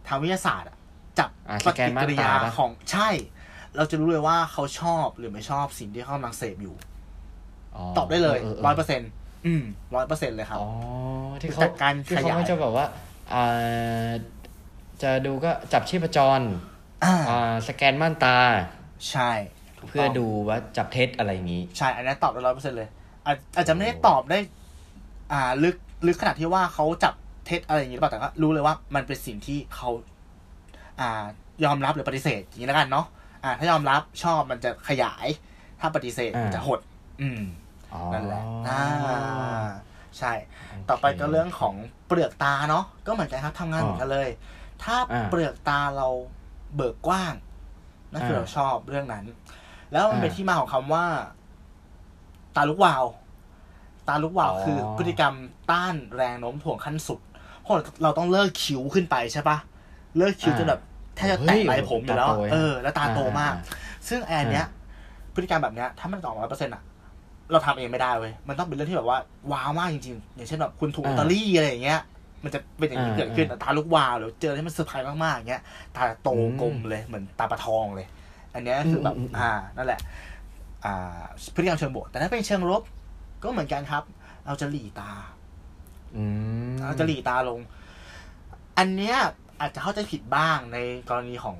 ทางวิทยาศาสตร์อะจับอะปสแกนฏิม่านกิริตายาปะของใช่ เราจะรู้เลยว่าเขาชอบหรือไม่ชอบสิ่งที่เขากำลังเสพอยู่อตอบได้เลยเออเออร้อยเปอร์เซ็นต์อืมร้อยเปอร์เซ็นต์เลยครับอ๋อที่เขาจากการที่ขเขายายก็จะแบบว่าอ่า จะดูก็จับชีพจรอ่าอ่าสแกนม่านตา ใช่ถูกเพื่อต้องดูว่าจับเท็จอะไรอย่างนี้ ใช่ อันนี้ตอบได้ร้อยเปอร์เซ็นต์เลยอาจอาจจะไม่ได้ตอบได้ อ่า ลึกลึกขนาดที่ว่าเขาจับเท็จอะไรอย่างนี้หรือเปล่าแต่ก็รู้เลยว่ามันเป็นสิ่งที่เขาอ่ายอมรับหรือปฏิเสธอย่างนี้แล้วกันเนาะอ่า ถ้ายอมรับชอบมันจะขยาย ถ้าปฏิเสธอ่ามัมันจะหด อืมอ๋อนั่นแหละอ่าใช่ ต่อไปก็เรื่องของเปลือกตาเนาะก็เหมือนกันครับทำงานเหมือนกันเลย ถ้าอ่าเปลือกตาเราเบิกกว้างนั่นคืออ่าเราชอบเรื่องนั้น แล้วมันเป็นอ่าที่มาของคำว่า ตาลุกวาว ตาลุกวาวอ๋อคือพฤติกรรมต้านแรงโน้มถ่วงขั้นสุดเพราะเราต้องเลิกคิ้วขึ้นไปใช่ปะเลิกคิ้วจนแบบแทบจะแตะไรผมอยู่แล้วตาโตเลยเออ แล้วตาโตมากอ่าซึ่งไอ้อันเนี้ย พฤติกรรมแบบเนี้ย ถ้ามันออกร้อยเปอร์เซ็นต์อะเราทำเองไม่ได้เว้ย มันต้องเป็นเรื่องที่แบบว่า wow มากจริงๆ อย่างเช่นแบบคุณถูกลอตเตอรี่อะไรอย่างเงี้ย มันจะเป็นอย่างนี้อ่าเกิดขึ้นแต่ตาลุกวาวหรือเจอที่มันเซอร์ไพรส์มากๆอย่างเงี้ยตาโตอืมกลมเลยเหมือนตาปลาทองเลย อันเนี้ยคือแบบอืมอืมอืมอ่านั่นแหละ อ่าพฤติกรรมเชิงบวกแต่ถ้าเป็นเชิงลบก็เหมือนกันครับ เราจะหลีตาอืมเราจะหลีตาลง อันเนี้ยอาจจะเข้าใจผิดบ้างในกรณีของ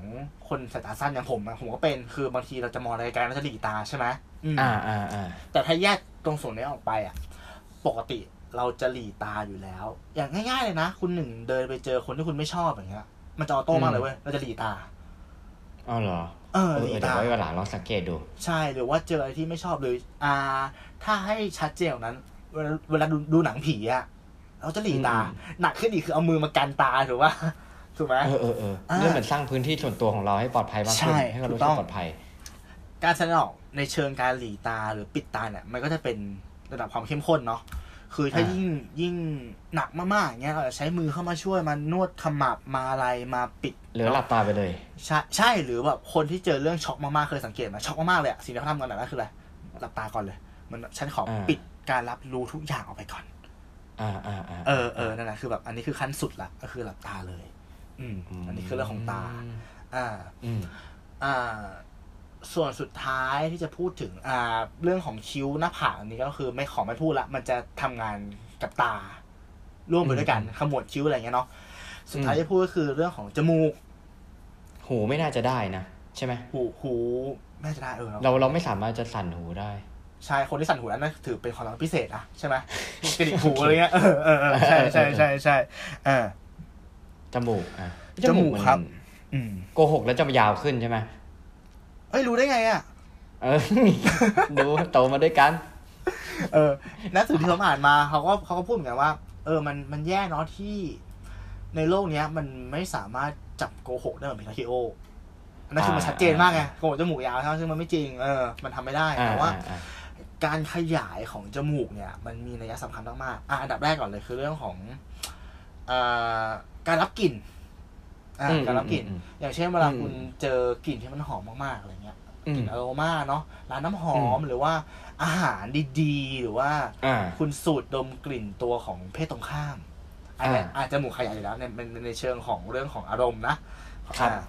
คนสายตาสั้นอย่างผมอะผมก็เป็นคือบางทีเราจะมองอะไรไกลเราจะหลีตาใช่ไหมอืมอ่าอ่าอ่าแต่ถ้าแยกตรงส่วนนี้ออกไปอะ ปกติ เราจะหลีตาอยู่แล้ว อย่างง่ายๆเลยนะ คุณหนึ่งเดินไปเจอคนที่คุณไม่ชอบอย่างเงี้ย มันจะออโต้มากเลยเว้ยเราจะหลีตาอ๋อเหรอ เออเออหลีเดี๋ยตาวไว้วันหลังลองสังเกตดู ใช่หรือว่าเจออะไรที่ไม่ชอบหรืออ่า ถ้าให้ชัดเจนกว่านั้น เวลาเวลาดูดูหนังผีอะเราจะหลีตาอืมหนักขึ้นอีกคือเอามือมากันตาถูกป่ะถูกไหมเออเออเอออ่าเรื่องเหมือนสร้างพื้นที่ส่วนตัวของเราให้ปลอดภัยมากขึ้นใช่ให้เราถูรู้กต้สึอกงปลอดภัย การแสดงออกในเชิงการหลีตาหรือปิดตาเนี่ย มันก็จะเป็นระดับความเข้มข้นเนาะ คือถ้าอ่ายิ่ยิ่งยิ่งหนักมากๆอย่างเงี้ยเราจะใช้มือเข้ามาช่วยมานวดขมับมาอะไรมาปิดเหลือหลับตาไปเลยใช่ใช่หรือแบบคนที่เจอเรื่องช็อกมากๆเคยสังเกตไหมช็อกมากๆเลยอะสิ่งที่เขาทำกันนั่นคืออะไรหลับตาก่อนเลย มันฉันขออาปิดการรับรู้ทุกอย่างออกไปก่อนอ่าอ่าอ่าเออเออนั่นแหละคือแบบอันนี้คือขั้นสุดละก็คือหลับตาเลย อืม อันนี้คือเรื่องของตา อ่าอืมอ่า ส่วนสุดท้ายที่จะพูดถึงอ่าเรื่องของคิ้วหน้าผากอันนี้ก็คือไม่ขอไม่พูดละ มันจะทำงานกับตา ร่วมไปด้วยกันอืมขมวดคิ้วอะไรอย่างเงี้ยเนาะสุดท้ายอืมที่พูดก็คือเรื่องของจมูก หูไม่น่าจะได้นะใช่ไหมหูหูน่าจะได้เออเราเราไม่สามารถจะสั่นหูได้ใช่ คนที่สั่นหูนั้นนะถือเป็นความสามารถพิเศษอะใช่ไหมกระดิกหูอะไรเงี้ยเออเออเออใช่ใช่ใช่ใช่เออจมูกอะจมูกนครับอืมโกหกแล้วจะมายาวขึ้นใช่ไหม เอ้ยรู้ได้ไงอะเออ ดูโตมาด้วยกัน เออหนักสือที่ผมอ่านมาเขาก็เขาก็พูดเหมือนกันว่า เออมันมันแย่เนาะที่ ในโลกเนี้ย มันไม่สามารถจับโกหกได้เหมือนพินอคคิโออันนั้นคือมันอ่าชัดเจนมากไงโกหกจมูกยาวใช่ไหมซึ่งมันไม่จริงเออมันทำไม่ได้อ่าแต่ว่าอ่าอ่า การขยายของจมูกเนี่ย มันมีนัยสำคัญมากๆอะอันดับแรกก่อนเลยคือเรื่องของเอ่อการรับกลิ่นอ่าอืมการรับกลิ่นอืมอย่างเช่นเวลาอืมคุณเจอกลิ่นที่มันหอมมากๆอะไรเงี้ยอื กลิ่มนอโรมาเนาะร้านน้ำหอมอืมหรือว่าอาหารดีๆ หรือว่าอ่าคุณสูดดมกลิ่นตัวของเพศตรงข้ามอันเนี้ยอ่าอาจจะหมูกขยายอยู่แล้วในในในเชิงของเรื่องของอารมณ์นะครับอ่า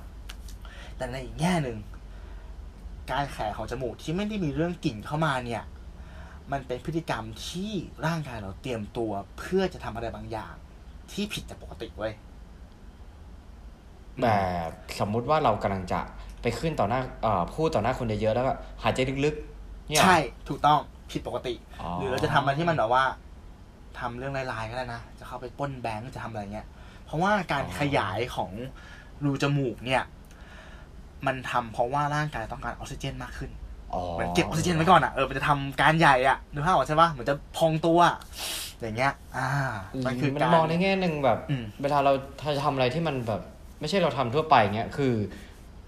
แต่ในอีกแง่หนึ่งการแขของจมูกที่ไม่ได้มีเรื่องกลิ่นเข้ามาเนี่ย มันเป็นพฤติกรรมที่ร่างกายเราเตรียมตัวเพื่อจะทำอะไรบางอย่าง ที่ผิดจากปกติเว้ยแบบสมมุติว่าเรากำลังจะ ไปขึ้นต่อหน้าเอ่อพูดต่อหน้าคนเยอะๆแล้วก็หายใจลึกๆเนี่ยใช่ถูกต้องผิดปกติอ๋อหรือเราจะทำอะไรที่มันแบบว่าทำเรื่องลายๆก็ได้นะ จะเข้าไปปล้นแบงก์จะทำอะไรเงี้ย เพราะว่าการขยายของรูจมูกเนี่ย มันทำเพราะว่าร่างกายต้องการออกซิเจนมากขึ้นอ๋อเหมือนเก็บออกซิเจนไว้ก่อนอะเออมันจะทำการใหญ่อะนึกภาพออกใช่ปะเหมือนจะพองตัวอย่างเงี้ย อ่า มันคือมันการมองในแง่หนึ่งแบบอืมเวลาเราถ้าจะทำอะไรที่มันแบบ ไม่ใช่เราทำทั่วไปเงี้ยคือ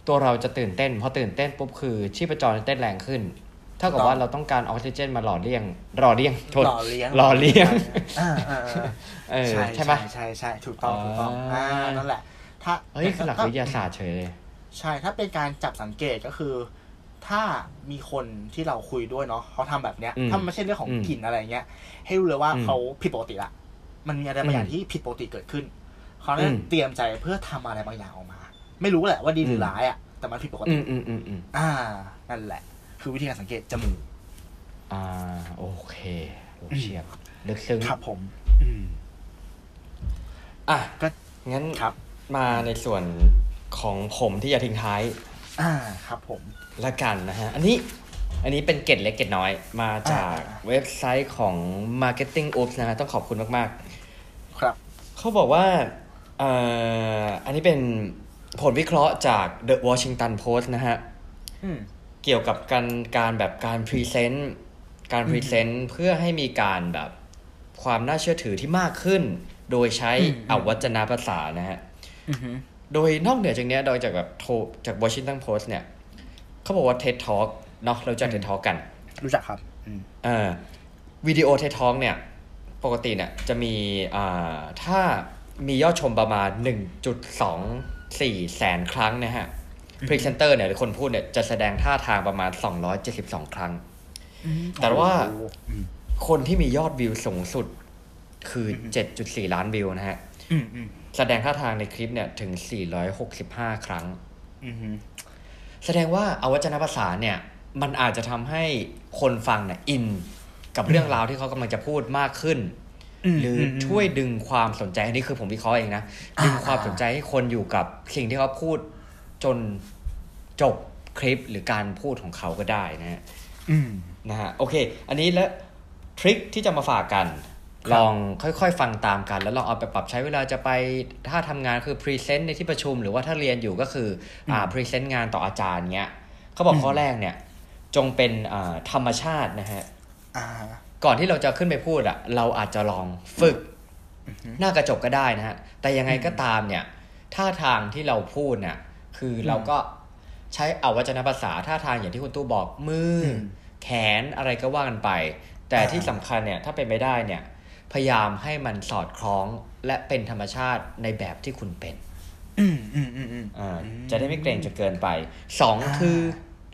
ตัวเราจะตื่นเต้นพอตื่นเต้นปุ๊บคือชีพจรเต้นแรงขึ้นเท่ากับว่าเราต้องการออกซิเจนมาหล่อเลี้ยงหล่อเลี้ยงโทษหล่อเลี้ยงหล่อเลี้ยงอ่าอ่าอ่าเออใช่ใช่ปะใช่ใช่ถูกต้องถูกต้องอ๋ออ่อ่านั่นแหละ ถ้าเฮ้ยคือหลักวิทยาศาสตร์เฉยเลยใช่ถ้าเป็นการจับสังเกตก็คือ ถ้ามีคนที่เราคุยด้วยเนาะเขาทำแบบเนี้ยอืมถ้ามันไม่ใช่เรื่องของอืมกลิ่นอะไรเงี้ย ให้รู้เลยว่าอืมเขาผิดปกติละมันมีอะไรบางอย่างอืมที่ผิดปกติเกิดขึ้นเขาเลยอืมเตรียมใจเพื่อทำอะไรบางอย่างออกมา ไม่รู้แหละว่าดีหรือมร้ายอะแต่มันผิดปกอืติมอืมอืมอืมอ่า นั่นแหละ คือวิธีการสังเกตจมูกอ่า โอเคโอ้เชียบลึกซึ้งครับผม อืมอะก็งั้นครับ มาในส่วนของผมที่จะทิ้งท้าย อ่าครับผมละกันนะฮะ อันนี้ อันนี้เป็นเกร็ดเล็กเกร็ดน้อย มาจากอ่าเว็บไซต์ของ Marketing Oops นะฮะต้องขอบคุณมากครับๆเขาบอกว่าเอ่ออันนี้เป็น ผลวิเคราะห์จาก The Washington Post นะฮะอืมเกี่ยวกับการการแบบการ present การ present เพื่อให้มีการแบบความน่าเชื่อถือที่มากขึ้น โดยใช้อืมอวัจนภาษานะฮะอือฮึโดยนอกเหนือจากเนี้ยโดยจากแบบโทรจาก Washington Post เนี่ยเขาบอกว่า TED Talk เนาะเราจะ TED Talk กัน รู้จักครับอืมเอ่อวิดีโอ TED Talk เนี่ย ปกติเนี่ยจะมีอ่าถ้ามียอดชมประมาณ 1.24แสนครั้งนะฮะพรีเซนเตอร์เนี่ยหรือคนพูดเนี่ยจะแสดงท่าทางประมาณ272ครั้ง แต่ว่าโอ้โหอืมคนที่มียอดวิวสูงสุดคือ7.4ล้านวิวนะฮะอืมอืมแสดงท่าทางในคลิปเนี่ยถึง465ครั้งอืมแสดงว่าอวัจนภาษาเนี่ย มันอาจจะทำให้คนฟังเนี่ยอินกับเรื่องราวที่เขากำลังจะพูดมากขึ้นม หรืออมช่วยดึงความสนใจอันนี้คือผมวิเคราะห์เองนะอ่าดึงความสนใจให้คนอยู่กับสิ่งที่เขาพูดจนจบคลิปหรือการพูดของเขาก็ได้นะฮะอืมนะฮะโอเค อันนี้แล้ว trick ที่จะมาฝากกันครับลองค่อยๆ ฟังตามกัน แล้วลองเอาไปปรับใช้เวลาจะไปถ้าทำงานคือ present ในที่ประชุม หรือว่าถ้าเรียนอยู่ก็คืออ่า present งานต่ออาจารย์เงี้ยเขาบอกข้อแรกเนี่ย จงเป็นอ่าธรรมชาตินะฮะอ่า ก่อนที่เราจะขึ้นไปพูดอะเราอาจจะลองฝึก หน้ากระจกก็ได้นะฮะ แต่ยังไงก็ตามเนี่ยท่าทางที่เราพูดเนี่ยคือเราก็ใช้อวัจนภาษาท่าทางอย่างที่คุณตู้บอกมืออมแขนอะไรก็ว่ากันไป แต่อ่าที่สำคัญเนี่ยถ้าเป็นไม่ได้เนี่ยพยายามให้มันสอดคล้องและเป็นธรรมชาติในแบบที่คุณเป็นอืมอืมอืมอืมอ่าจะได้ไม่เกรงจนเกินไปสองอ่าคือ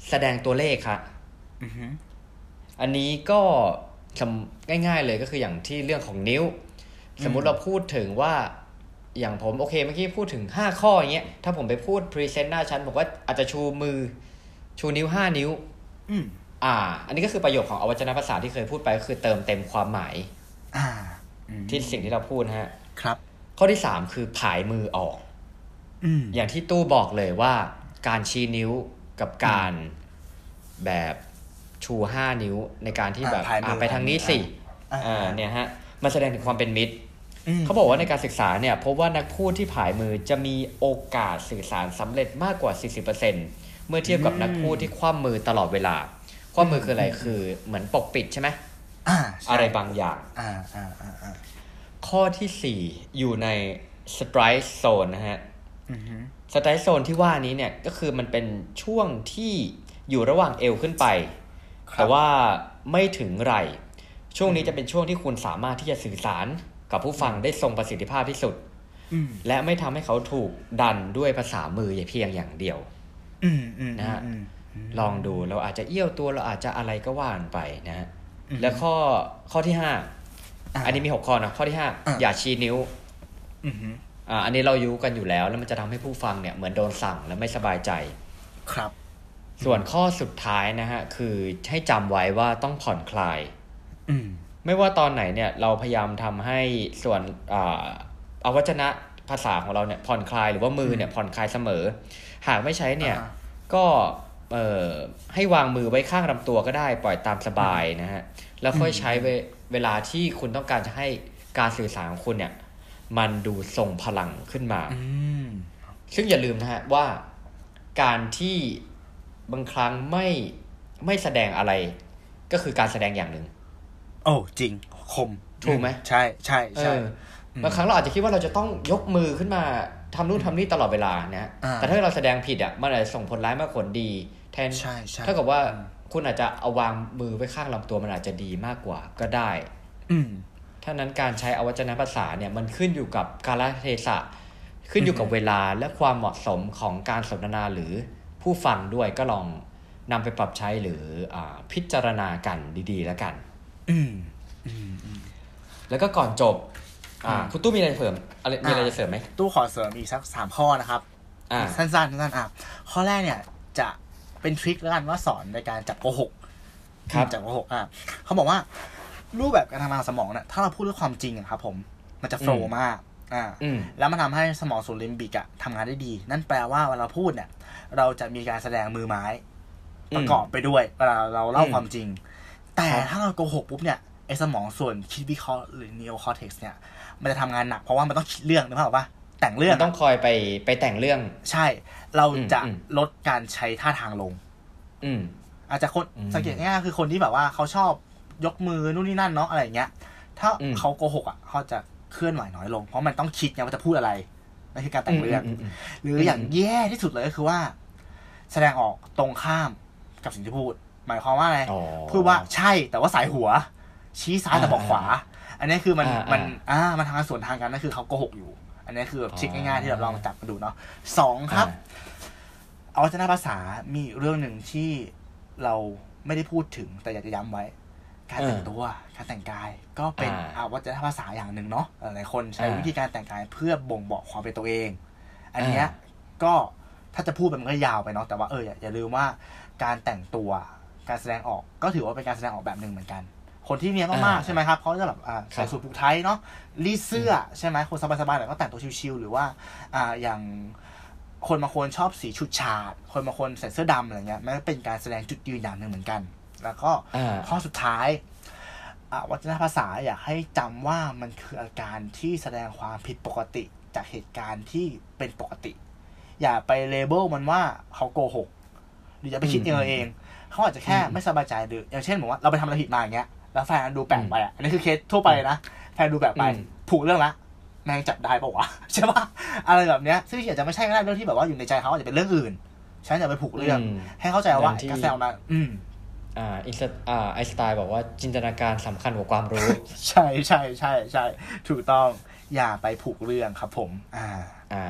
แสดงตัวเลขครับอืมอันนี้ก็สำ ง่าย ๆ เลยก็คืออย่างที่เรื่องของนิ้ว สมมุติเราพูดถึงว่าอย่างผมโอเคเมื่อกี้พูดถึง 5 ข้ออย่างเงี้ยถ้าผมไปพูด present หน้าชั้นบอกว่าอาจจะชูมือชูนิ้ว 5 นิ้วอืมอ่า อันนี้ก็คือประโยคของอวัจนภาษาที่เคยพูดไปก็คือเติมเต็มความหมาย อ่าอืมที่สิ่งที่เราพูดนะฮะ ครับ ข้อที่3คือผายมือออกอืมอย่างที่ตู้บอกเลยว่า การชี้นิ้วกับการแบบ ชูห้านิ้วในการที่แบบอ่าพายมืออ่าไปทางนี้สิอ่าอ่าเนี่ยฮะมันแสดงถึงความเป็นมิตรมเขาบอกว่าในการศึกษาเนี่ยพบว่านักพูดที่ผายมือจะมีโอกาสสื่อสารสำเร็จมากกว่า 40%เมื่อเทียบกับนักพูดที่คว่ำมือตลอดเวลา คว่ำมือคืออะไรคือเหมือนปกปิดใช่ไหมอ่าใช่อะไรบางอย่างอ่าอ่าอ่าอ่าข้อทีสี่4อยู่ใน strike zone นะฮะอืมฮึสไตล์โซนที่ว่านี้เนี่ยก็คือมันเป็นช่วงที่อยู่ระหว่างเอวขึ้นไปครับ แต่ว่าไม่ถึงไหล่ช่วงนี้จะเป็นช่วงที่คุณสามารถที่จะสื่อสารกับผู้ฟังได้ทรงประสิทธิภาพที่สุดอืมและไม่ทำให้เขาถูกดันด้วยภาษามือเพียงอย่างเดียวอืมอืมนะฮะอืมลองดูเราอาจจะเอี้ยวตัวเราอาจจะอะไรก็ว่ากันไปนะฮะอืมแล้วข้อข้อที่ห้าอ่าอันนี้มีหกข้อนะข้อที่ห้าอ่าอย่าชี้นิ้วอืมฮึอ่าอันนี้เรารู้กันอยู่แล้ว แล้วมันจะทำให้ผู้ฟังเนี่ยเหมือนโดนสั่งและไม่สบายใจ ครับ ส่วนข้อสุดท้ายนะฮะ คือให้จำไว้ว่าต้องผ่อนคลายอืมไม่ว่าตอนไหนเนี่ย เราพยายามทำให้ส่วนอ่าอวัจนะภาษาของเราเนี่ยผ่อนคลายหรือว่ามือเนี่ยผ่อนคลายเสมอ หากไม่ใช้เนี่ยอ่าก็เอ่อให้วางมือไว้ข้างลำตัวก็ได้ปล่อยตามสบายนะฮะ แล้วค่อยใช้เวเวลาที่คุณต้องการจะให้การสื่อสารของคุณเนี่ย มันดูทรงพลังขึ้นมาอืมซึ่งอย่าลืมนะฮะว่าการที่ บางครั้งไม่ไม่แสดงอะไร ก็คือการแสดงอย่างหนึ่งโอ้จริงคมถูกไหมใช่ใช่ใช่เออบางครั้งเราอาจจะคิดว่าเราจะต้องยกมือขึ้นมาทำนู่นทำนี่ตลอดเวลานะฮะอ่าแต่ถ้าเราแสดงผิดอะมันอาจจะส่งผลร้ายมากกว่าผลดี แทนใช่ใช่เท่ากับว่าคุณอาจจะเอาวางมือไว้ข้างลำตัวมันอาจจะดีมากกว่าก็ได้ อืมท่านั้นการใช้อวัจนภาษาเนี่ยมันขึ้นอยู่กับกาลเทศะ ขึ้นอยู่กับเวลาและความเหมาะสมของการสนทนาหรือ ผู้ฟังด้วยก็ลองนำไปปรับใช้หรืออาพิจารณากันดีๆ แล้วกันอืมอืมอืมแล้วก็ก่อนจบอ่าอืมคุณตู้มีอะไรเสริมอะไรมีอะไรอ่าจะเสริมไหมตู้ขอเสริมอีกสักสามข้อนะครับอ่าสั้นๆสั้นๆอะข้อแรกเนี่ยจะเป็นทริคแล้วกันว่าสอนในการจับโกหกครับจากโกหกอะเขาบอกว่ารูปแบบการทำงานของสมองเนี่ยถ้าเราพูดด้วยความจริงอะครับ ผมมันจะโฟล์มาก อ่าอืมแล้วมันทำให้สมองส่วนลิมบิกอะทำงานได้ดี นั่นแปลว่าเวลาเราพูดเนี่ย เราจะมีการแสดงมือไม้ ประกอบไปด้วยเวลาเราเล่าอืมความจริง แต่ครับถ้าเราโกหกปุ๊บเนี่ยไอ้สมองส่วนคิดวิเคราะห์หรือ neo cortex เนี่ย มันจะทำงานหนักเพราะว่ามันต้องคิดเรื่องนึกภาพออกปะแต่งเรื่องมันต้องคอยไปไปแต่งเรื่อง ใช่ เราจะอืมลดการใช้ท่าทางลง อืม อาจจะคนอืมสังเกตง่ายๆคือคนที่แบบว่าเขาชอบยกมือนู่นนี่นั่นเนาะอะไรอย่างเงี้ย ถ้าอืมเขาโกหกอะเขาจะเคลื่อนไหวน้อยลง เพราะมันต้องคิดไงว่าจะพูดอะไร นั่นคือการแต่งเรื่องอืมอืมหรืออย่างแย่ที่สุดเลยก็คือว่า แสดงออกตรงข้ามกับสิ่งที่พูด หมายความว่าอะไรอ๋อพูดว่าใช่แต่ว่าสายหัว ชี้ซ้ายแต่บอกขวา อันนี้คือมันอ่ามัมันอ่ามันทางสวนทางกันนั่นคือเขาโกหกอยู่ อันนี้คือแบบทริคง่ายๆที่เราลองจับมาดูเนาะสองครับ เอาวัฒนภาษามีอีกเรื่องหนึ่งที่เราไม่ได้พูดถึงแต่อยากจะย้ำไว้ การแต่งเออตัวการแต่งกายก็เป็นอ่าอาวัฒนภาษาอย่างหนึ่งเนาะหลายๆคนใช้อ่าวิธีการแต่งกายเพื่อบ่งบอกความเป็นตัวเอง อันเนี้ยก็ถ้าจะพูดไปมันก็ยาวไปเนาะแต่ว่าเอออย่าอย่าลืมว่าการแต่งตัวการแสดงออกก็ถือว่าเป็นการแสดงออกแบบหนึ่งเหมือนกัน คนที่เนียนมากๆใช่ไหมครับเขาจะแบบอ่าใส่สูทผูกไทยเนาะรีดเสื้อใช่ไหมคนสบายๆหน่อยก็แต่งตัวชิวๆหรือว่าอ่าอย่างคนบางคนชอบสีชุดฉาด คนบางคนใส่เสื้อดำอะไรเงี้ยมันก็เป็นการแสดงจุดยืนอย่างหนึ่งเหมือนกัน แล้วก็อ่าข้อสุดท้ายอ่าวัฒนภาษาอยากให้จำว่ามันคืออาการที่แสดงความผิดปกติจากเหตุการณ์ที่เป็นปกติ อย่าไป label มันว่าเขาโกหกหรืออย่าไปคิดเองเอง เขาอาจจะแค่อืมไม่สบายใจหรืออย่างเช่นบอกว่าเราไปทำอะไรผิดมาอย่างเงี้ยแล้วแฟนดูแปลกไปอะอันนี้คือเคสทั่วไปเลยนะแฟนดูแปลกไปอืมผูกเรื่องละแม่งจับได้ปะวะใช่ปะอะไรแบบเนี้ยซึ่งอาจจะไม่ใช่ก็ได้เรื่องที่แบบว่าอยู่ในใจเขาอาจจะเป็นเรื่องอื่นฉันจะไปผูกเรื่องอืมให้เข้าใจว่าอย่างที่การแซวนั้นอืม อ่าไอน์สอ่าไอน์สไตน์บอกว่าจินตนาการสำคัญกว่าความรู้ ใช่ใช่ใช่ใช่ถูกต้องอย่าไปผูกเรื่องครับผม อ่า อ่า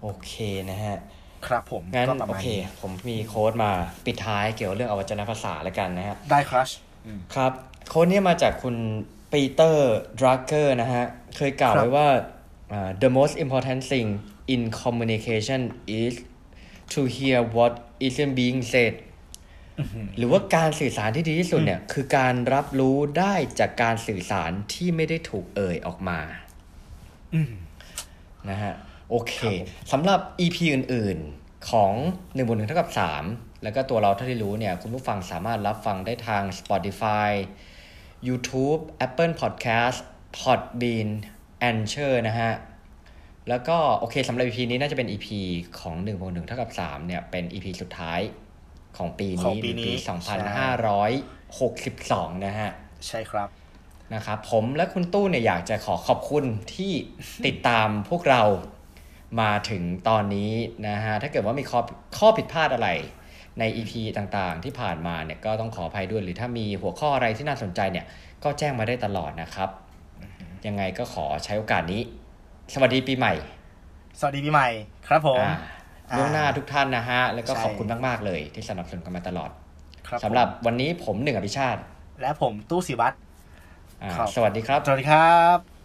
โอเคนะฮะ ครับผมงั้นก็ประโอมาณเคนี้ผมมีโค้ดมาปิดท้ายเกี่ยวกับเรื่องอวัจนภาษาแล้วกันนะฮะ ได้ครัชอืมครับ โค้ดเนี้มาจากคุณปีเตอร์ดรักเกอร์นะฮะ เคยกล่าวครับไว้ว่าอ่า the most important thing in communication is to hear what isn't being said หรือว่าการสื่อสารที่ดีที่สุดเนี่ยคือการรับรู้ได้จากการสื่อสารที่ไม่ได้ถูกเอ่ยออกมาอืมนะฮะโอเคครับผมสำหรับ EP อื่น ๆ ของ1บวก1เท่ากับ 3 แล้วก็ตัวเราเท่าที่รู้เนี่ย คุณผู้ฟังสามารถรับฟังได้ทาง Spotify YouTube Apple Podcast Podbean Anchor นะฮะ แล้วก็โอเคสำหรับ EP นี้น่าจะเป็น EP ของ1บวก1เท่ากับ 3 เนี่ย เป็น EP สุดท้าย ของปีของนี้ปีนี้ปีใช่2562 นะฮะ ใช่ครับนะครับผมและคุณตู้เนี่ยอยากจะขอขอบคุณที่ติดตามพวกเรามาถึงตอนนี้นะฮะ ถ้าเกิดว่ามีข้อข้อผิดพลาดอะไรใน EP ต่างๆ ที่ผ่านมาเนี่ยก็ต้องขออภัยด้วย หรือถ้ามีหัวข้ออะไรที่น่าสนใจเนี่ย ก็แจ้งมาได้ตลอดนะครับ ยังไงก็ขอใช้โอกาสนี้ สวัสดีปีใหม่ สวัสดีปีใหม่ครับผมอ่า ล่วงหน้าทุกท่านนะฮะ แล้วก็ใช่ขอบคุณมาก ๆ เลยที่สนับสนุนกันมาตลอดครับผมสำหรับวันนี้ผมหนึ่งอภิชาติ และผมตู้สิวัตรอ่าครับสวัสดีครับ สวัสดีครับ